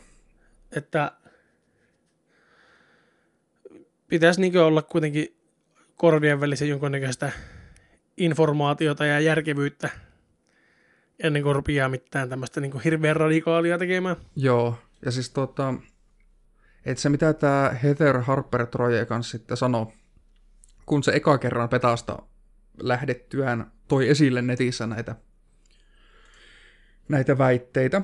Että pitäisi niin olla kuitenkin korvien välissä jonkunnäköistä informaatiota ja järkevyyttä ennen kuin rupeaa mitään tämmöistä niin hirveän radikaalia tekemään. Joo, ja siis tota, että se mitä tämä Heather Harper Troje kanssa sitten sanoi, kun se eka kerran petasta lähdettyään toi esille netissä näitä, näitä väitteitä,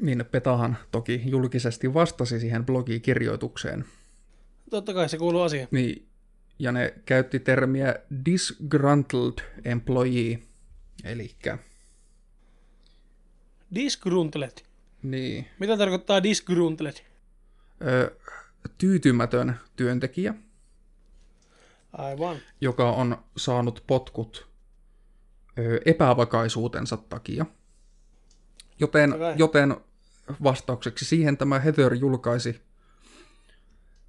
niin Petahan toki julkisesti vastasi siihen blogikirjoitukseen. Totta kai se kuuluu asiaan. Niin, ja ne käytti termiä disgruntled employee, eli Disgruntled. niin, Mitä tarkoittaa disgruntled? ö, tyytymätön työntekijä, Aivan. joka on saanut potkut ö, epävakaisuutensa takia. Joten, joten vastaukseksi siihen tämä Heather julkaisi,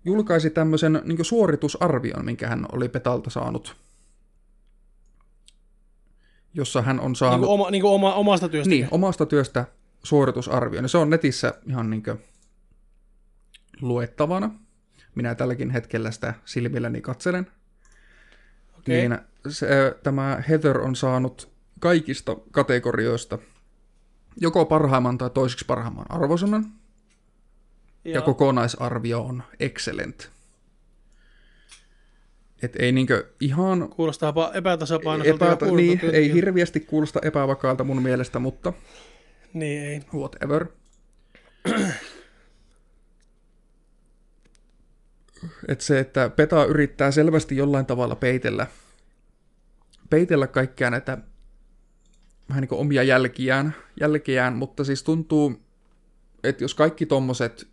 julkaisi tämmöisen niin suoritusarvion, minkä hän oli Petalta saanut, jossa hän on Niin saanut kuin, oma, niin oma, omasta työstä. niin, omasta työstä suoritusarvion. Ja se on netissä ihan niin luettavana. Minä tälläkin hetkellä sitä silmilläni katselen. Okei. Niin se, tämä Heather on saanut kaikista kategorioista joko parhaimman tai toiseksi parhaimman arvosanan, ja Joo. kokonaisarvio on excellent. Et ei niinkö ihan Kuulostaa epätasapainoiselta ja huonolta niin, ei hirveästi kuulosta epävakaalta mun mielestä, mutta Niin ei. whatever. Et se, että Peta yrittää selvästi jollain tavalla peitellä, peitellä kaikkia näitä vähän niin omia jälkiään, jälkiään, mutta siis tuntuu, että jos kaikki tommoset,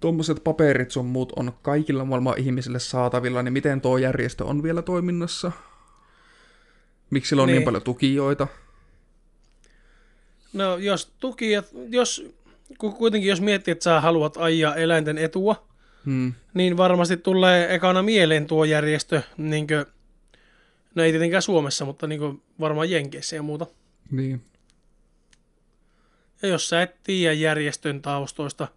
tommoset paperit sun muut on kaikilla maailman ihmisille saatavilla, niin miten tuo järjestö on vielä toiminnassa? Miksi sillä on niin, Niin. paljon tukijoita? No jos tukijat, jos ku- kuitenkin jos miettii, että sä haluat ajaa eläinten etua, Hmm. niin varmasti tulee ekana mieleen tuo järjestö, niin kuin, no ei tietenkään Suomessa, mutta niin kuin varmaan Jenkeissä ja muuta. Niin. Ja jos sä et tiedä järjestön taustoista,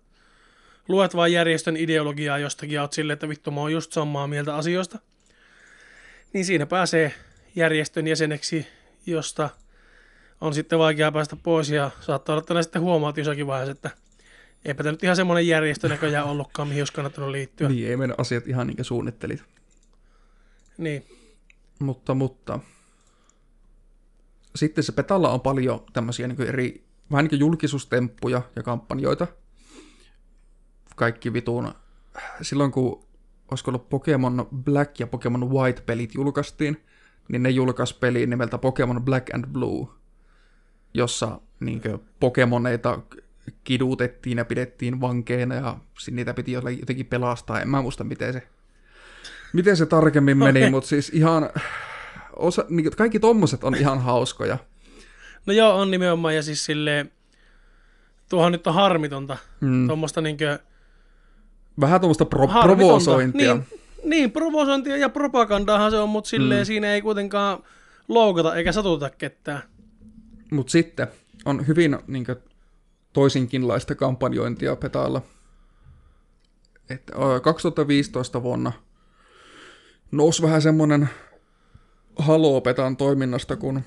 luet vaan järjestön ideologiaa jostakin ja oot silleen, että vittu mä oon just samaa mieltä asioista, niin siinä pääsee järjestön jäseneksi, josta on sitten vaikea päästä pois ja saattaa olla, että sitten huomaat jossakin vaiheessa, että eipä tämä nyt ihan semmoinen järjestö näköjään ollutkaan, mihin olisi kannattanut liittyä. Niin, ei mennä asiat ihan niin kuin suunnittelit. Niin. Mutta, mutta. Sitten se Petalla on paljon tämmöisiä niin eri, vähän niin kuin julkisuustemppuja ja kampanjoita. Kaikki vitun. Silloin kun olisiko ollut Pokemon Black ja Pokemon White pelit julkaistiin, niin ne julkaisi peliin nimeltä Pokemon Black and Blue, jossa niin Pokemoneita kidutettiin ja pidettiin vankeina ja niitä piti jotenkin pelastaa. En mä muista, miten se, miten se tarkemmin meni, okay. mutta siis ihan osa, niin kaikki tommoset on ihan hauskoja. No joo, on nimenomaan, ja siis silleen, tuohon nyt on harmitonta, mm. tuommoista niinkö... Vähän tuommoista pro- provosointia. Niin, niin, provosointia ja propagandaahan se on, mutta silleen mm. siinä ei kuitenkaan loukata eikä satuta ketään. Mutta sitten on hyvin niin kuin, toisinkinlaista kampanjointia petaalla. Et, 2015 vuonna nousi vähän semmoinen haloo petan toiminnasta, kun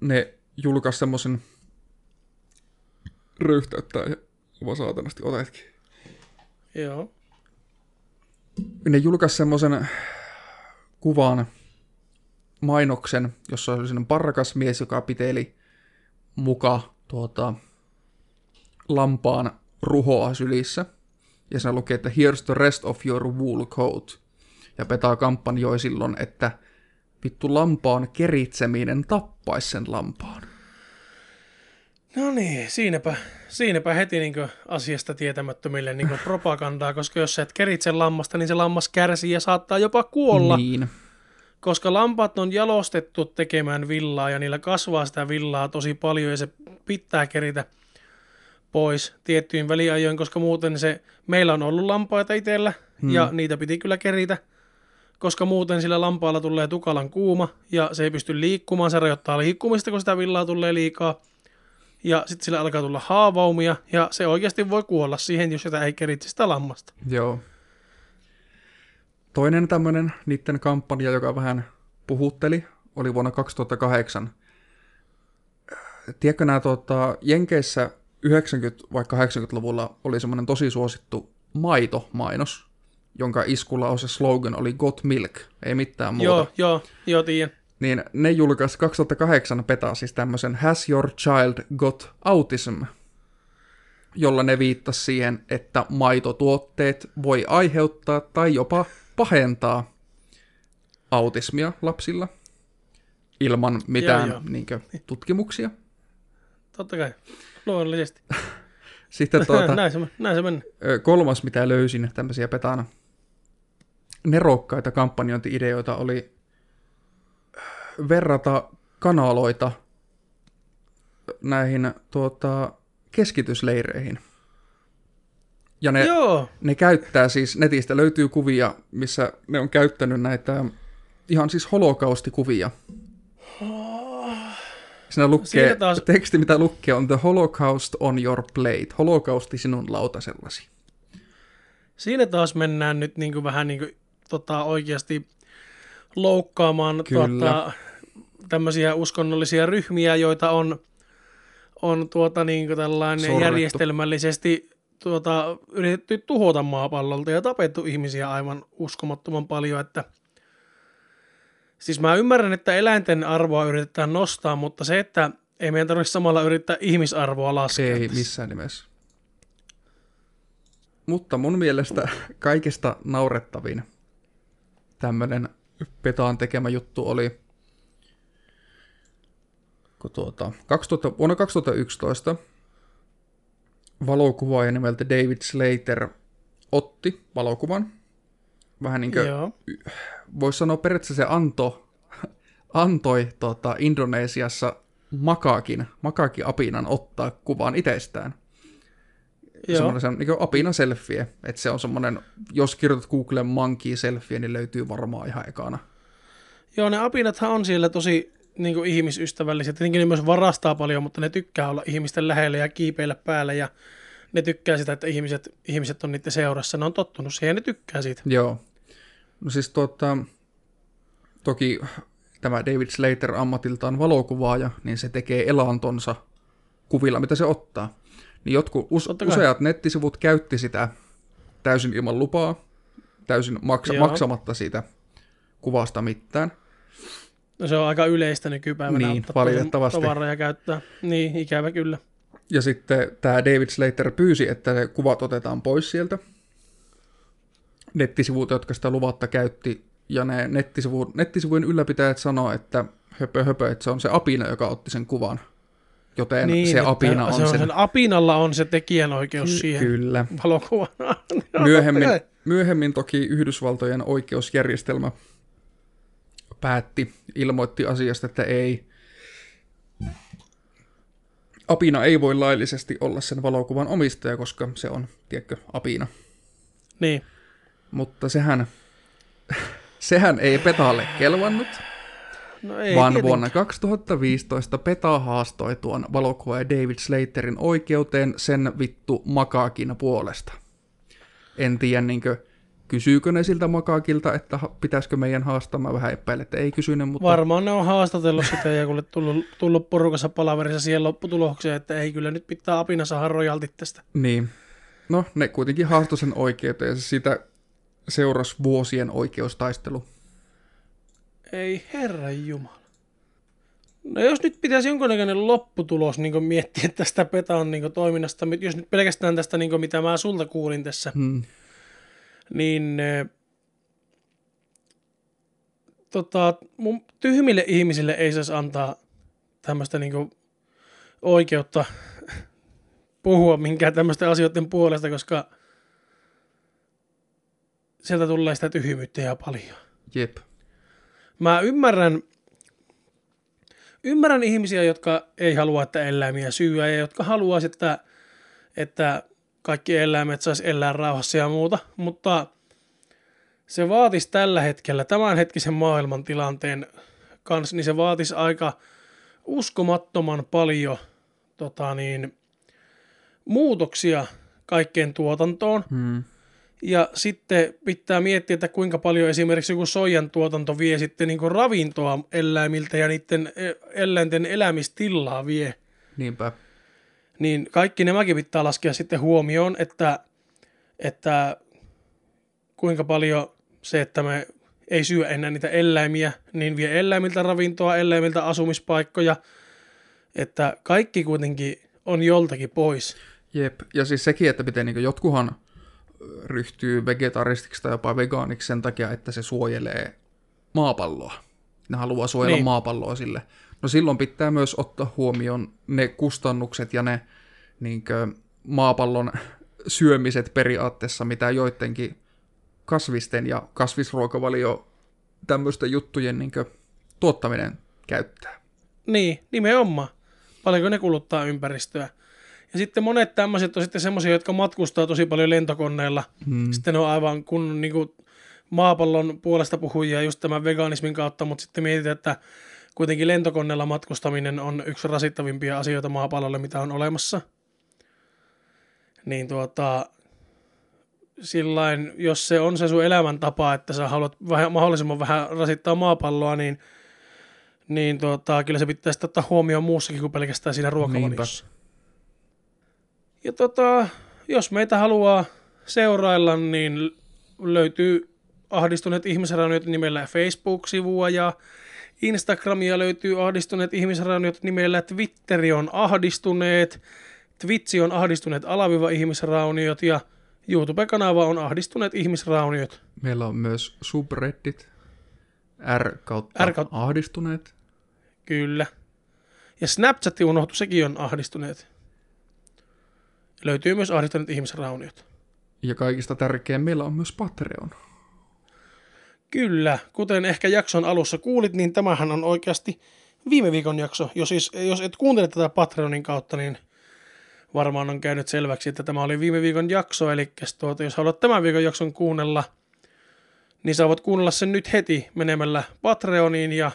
ne julkaisi semmoisen ryhtäyttää ja saatanasti otetkin. Joo. Ne julkaisi semmoisen kuvan, mainoksen, jossa oli sellainen parrakas mies, joka piteli muka tuota, lampaan ruhoa sylissä. Ja se lukee, että here's the rest of your wool coat. Ja Petaa kampanjoi silloin, että vittu lampaan keritseminen tappaisi sen lampaan. No niin, siinäpä, siinäpä heti niin asiasta tietämättömille niin propagandaa, koska jos sä et keritse lammasta, niin se lammas kärsii ja saattaa jopa kuolla. Niin. Koska lampaat on jalostettu tekemään villaa ja niillä kasvaa sitä villaa tosi paljon ja se pitää keritä pois tiettyin väliajoin, koska muuten se, meillä on ollut lampaita itsellä hmm. ja niitä piti kyllä keritä, koska muuten sillä lampaalla tulee tukalan kuuma ja se ei pysty liikkumaan, se rajoittaa liikkumista, kun sitä villaa tulee liikaa. Ja sitten sillä alkaa tulla haavaumia ja se oikeasti voi kuolla siihen, jos sitä ei keritse sitä lammasta. Joo. Toinen tämmöinen niiden kampanja, joka vähän puhutteli, oli vuonna 2008. Tiedätkö nämä tuota, Jenkeissä 90- vai 80-luvulla oli semmoinen tosi suosittu maitomainos, jonka iskulla on se slogan oli Got Milk, ei mitään muuta. Joo, joo, joo, tiedän. Niin ne julkaisi 2008 petaa siis tämmöisen Has Your Child Got Autism, jolla ne viittasi siihen, että maitotuotteet voi aiheuttaa tai jopa pahentaa autismia lapsilla ilman mitään joo, joo. Niinkö, tutkimuksia. Totta kai, luonnollisesti. [laughs] Sitten tuota, [laughs] näin, se, näin se mennä. Kolmas, mitä löysin tämmöisiä petana nerokkaita kampanjointi-ideoita oli verrata kanaloita näihin tuota, keskitysleireihin. Ja ne, Joo. ne käyttää siis, netistä löytyy kuvia, missä ne on käyttänyt näitä ihan siis holokaustikuvia. Siinä lukee, taas... teksti mitä lukee on The Holocaust on your plate. Holokausti sinun lautasellasi. Siinä taas mennään nyt niin kuin vähän niin kuin, tota, oikeasti loukkaamaan tuota, tämmöisiä uskonnollisia ryhmiä, joita on, on tuota, niin tällainen Sorrettu. järjestelmällisesti tuota, yritetty tuhota maapallolta ja tapettu ihmisiä aivan uskomattoman paljon, että siis mä ymmärrän, että eläinten arvoa yritetään nostaa, mutta se, että ei meidän tarvitse samalla yrittää ihmisarvoa laskea. Ei missään nimessä. Mutta mun mielestä kaikista naurettavin tämmöinen Petaan tekemä juttu oli kun tuota, 2000, vuonna 2011 valokuvaaja nimeltä David Slater otti valokuvan. Vähän niin kuin, voisi sanoa periaatteessa se anto, [laughs] antoi tuota, Indonesiassa makaakin, makaakin apinan ottaa kuvan itsestään. Semmoinen niin apina selfie, että se on semmoinen, jos kirjoitat Googlen monkey selfie, niin löytyy varmaan ihan ekana. Joo, ne apinathan on siellä tosi niin kuin ihmisystävälliset. Tietenkin ne myös varastaa paljon, mutta ne tykkää olla ihmisten lähellä ja kiipeillä päällä ja ne tykkää sitä, että ihmiset, ihmiset on niiden seurassa. Ne on tottunut siihen ja ne tykkää siitä. Joo. No siis tuota, toki tämä David Slater ammatiltaan valokuvaaja, niin se tekee elantonsa kuvilla, mitä se ottaa. Niin jotkut us- useat nettisivut käytti sitä täysin ilman lupaa, täysin maksa- Joo. maksamatta siitä kuvasta mitään. No se on aika yleistä nykypäivänä Niin, ottaa valitettavasti. tavaraa ja käyttää. Niin, ikävä kyllä. Ja sitten tämä David Slater pyysi, että ne kuvat otetaan pois sieltä. Nettisivut, jotka sitä luvatta käytti, ja ne nettisivu, nettisivujen ylläpitäjät sanoo, että höpö höpö, että se on se apina, joka otti sen kuvan. Joten niin, se apina on, se on sen... sen apinalla on se tekijänoikeus siihen Kyllä. valokuvaan. [laughs] Myöhemmin, myöhemmin toki Yhdysvaltojen oikeusjärjestelmä päätti, ilmoitti asiasta, että ei, Apina ei voi laillisesti olla sen valokuvan omistaja, koska se on, tiedätkö, Apina. Niin. Mutta sehän, sehän ei Petalle kelvannut, No ei vaan tietenkään. vuonna 2015 Peta haastoi tuon valokuvaaja David Slaterin oikeuteen sen vittu makaakin puolesta. En tiedä, niinkö, kysyykö ne siltä makaakilta, että pitäisikö meidän haastaa. Mä vähän epäilen, että ei kysynyt, mutta Varmaan ne on haastatellut sitä ja kuule tullut, tullut porukassa palaverissa siihen lopputulokseen, että ei kyllä nyt pitää apina saada rojaltit tästä. niin. No, ne kuitenkin haastoi sen oikeuteen ja siitä seurasi vuosien oikeustaistelu. Ei herra jumala. No jos nyt pitäisi jonkunnäköinen lopputulos niin miettiä tästä Petan niin toiminnasta, jos nyt pelkästään tästä, niin mitä mä sulta kuulin tässä, Hmm. Niin tota, mun tyhmille ihmisille ei saisi antaa tämmöistä niin oikeutta puhua minkään tämmöisten asioiden puolesta, koska sieltä tulee sitä tyhmyyttä ja paljon. Jep. Mä ymmärrän, ymmärrän ihmisiä, jotka ei halua, että eläimiä syyä ja jotka haluaisi, että, että kaikki eläimet saisi elää rauhassa ja muuta, mutta se vaatisi tällä hetkellä, tämänhetkisen maailman tilanteen kanssa, niin se vaatisi aika uskomattoman paljon tota niin, muutoksia kaikkeen tuotantoon. Hmm. Ja sitten pitää miettiä, että kuinka paljon esimerkiksi joku soijan tuotanto vie sitten niin ravintoa eläimiltä ja niiden e- eläinten elämistilaa vie. Niinpä. Niin kaikki nämäkin pitää laskea sitten huomioon, että, että kuinka paljon se, että me ei syö enää niitä eläimiä, niin vie eläimiltä ravintoa, eläimiltä asumispaikkoja, että kaikki kuitenkin on joltakin pois. Jep, ja siis sekin, että miten niin jotkuhan ryhtyy vegetaristiksi tai jopa vegaaniksi sen takia, että se suojelee maapalloa. Ne haluaa suojella Niin. maapalloa sille. No silloin pitää myös ottaa huomioon ne kustannukset ja ne niin maapallon syömiset periaatteessa, mitä joidenkin kasvisten ja kasvisruokavalio tämmöisten juttujen niin tuottaminen käyttää. Niin, nimenomaan. Paljonko ne kuluttaa ympäristöä. Ja sitten monet tämmöiset on sitten semmoisia, jotka matkustaa tosi paljon lentokoneella. Hmm. Sitten ne on aivan kun niin kuin maapallon puolesta puhujia just tämän veganismin kautta, mutta sitten mietitään, että kuitenkin lentokoneella matkustaminen on yksi rasittavimpia asioita maapallolle, mitä on olemassa. Niin tuota, sillain, jos se on se sun elämäntapa, että sä haluat vähän, mahdollisimman vähän rasittaa maapalloa, niin, niin tuota, kyllä se pitää sitten ottaa huomioon muussakin kuin pelkästään siinä ruokavaliossa. Ja tota, jos meitä haluaa seurailla, niin löytyy ahdistuneet ihmisrauniot nimellä Facebook-sivua ja Instagramia löytyy ahdistuneet ihmisrauniot nimellä Twitteri on ahdistuneet, Twitchi on ahdistuneet alaviva ihmisrauniot ja YouTube-kanava on ahdistuneet ihmisrauniot. Meillä on myös subreddit, R kautta R kautta- ahdistuneet. Kyllä. Ja Snapchat unohtu, sekin on ahdistuneet. Löytyy myös ahdistuneet ihmisrauniot. Ja kaikista tärkein, meillä on myös Patreon. Kyllä, kuten ehkä jakson alussa kuulit, niin tämähän on oikeasti viime viikon jakso. Jos, siis, jos et kuuntele tätä Patreonin kautta, niin varmaan on käynyt selväksi, että tämä oli viime viikon jakso. Eli tuota, jos haluat tämän viikon jakson kuunnella, niin voit kuunnella sen nyt heti menemällä Patreoniin ja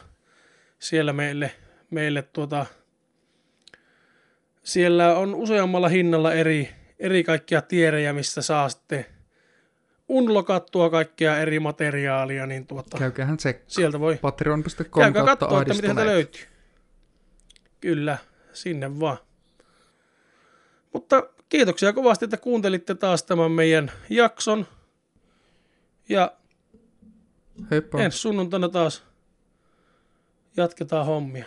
siellä meille, meille tuota, siellä on useammalla hinnalla eri, eri kaikkia tierejä, mistä saa sitten unlokattua kaikkea eri materiaalia, niin tuota, Käykäähän se sieltä voi patreon.com käykää katsoa, että mitä sieltä löytyy. Kyllä, sinne vaan. Mutta kiitoksia kovasti, että kuuntelitte taas tämän meidän jakson. Ja Heippa. ensi sunnuntaina taas jatketaan hommia.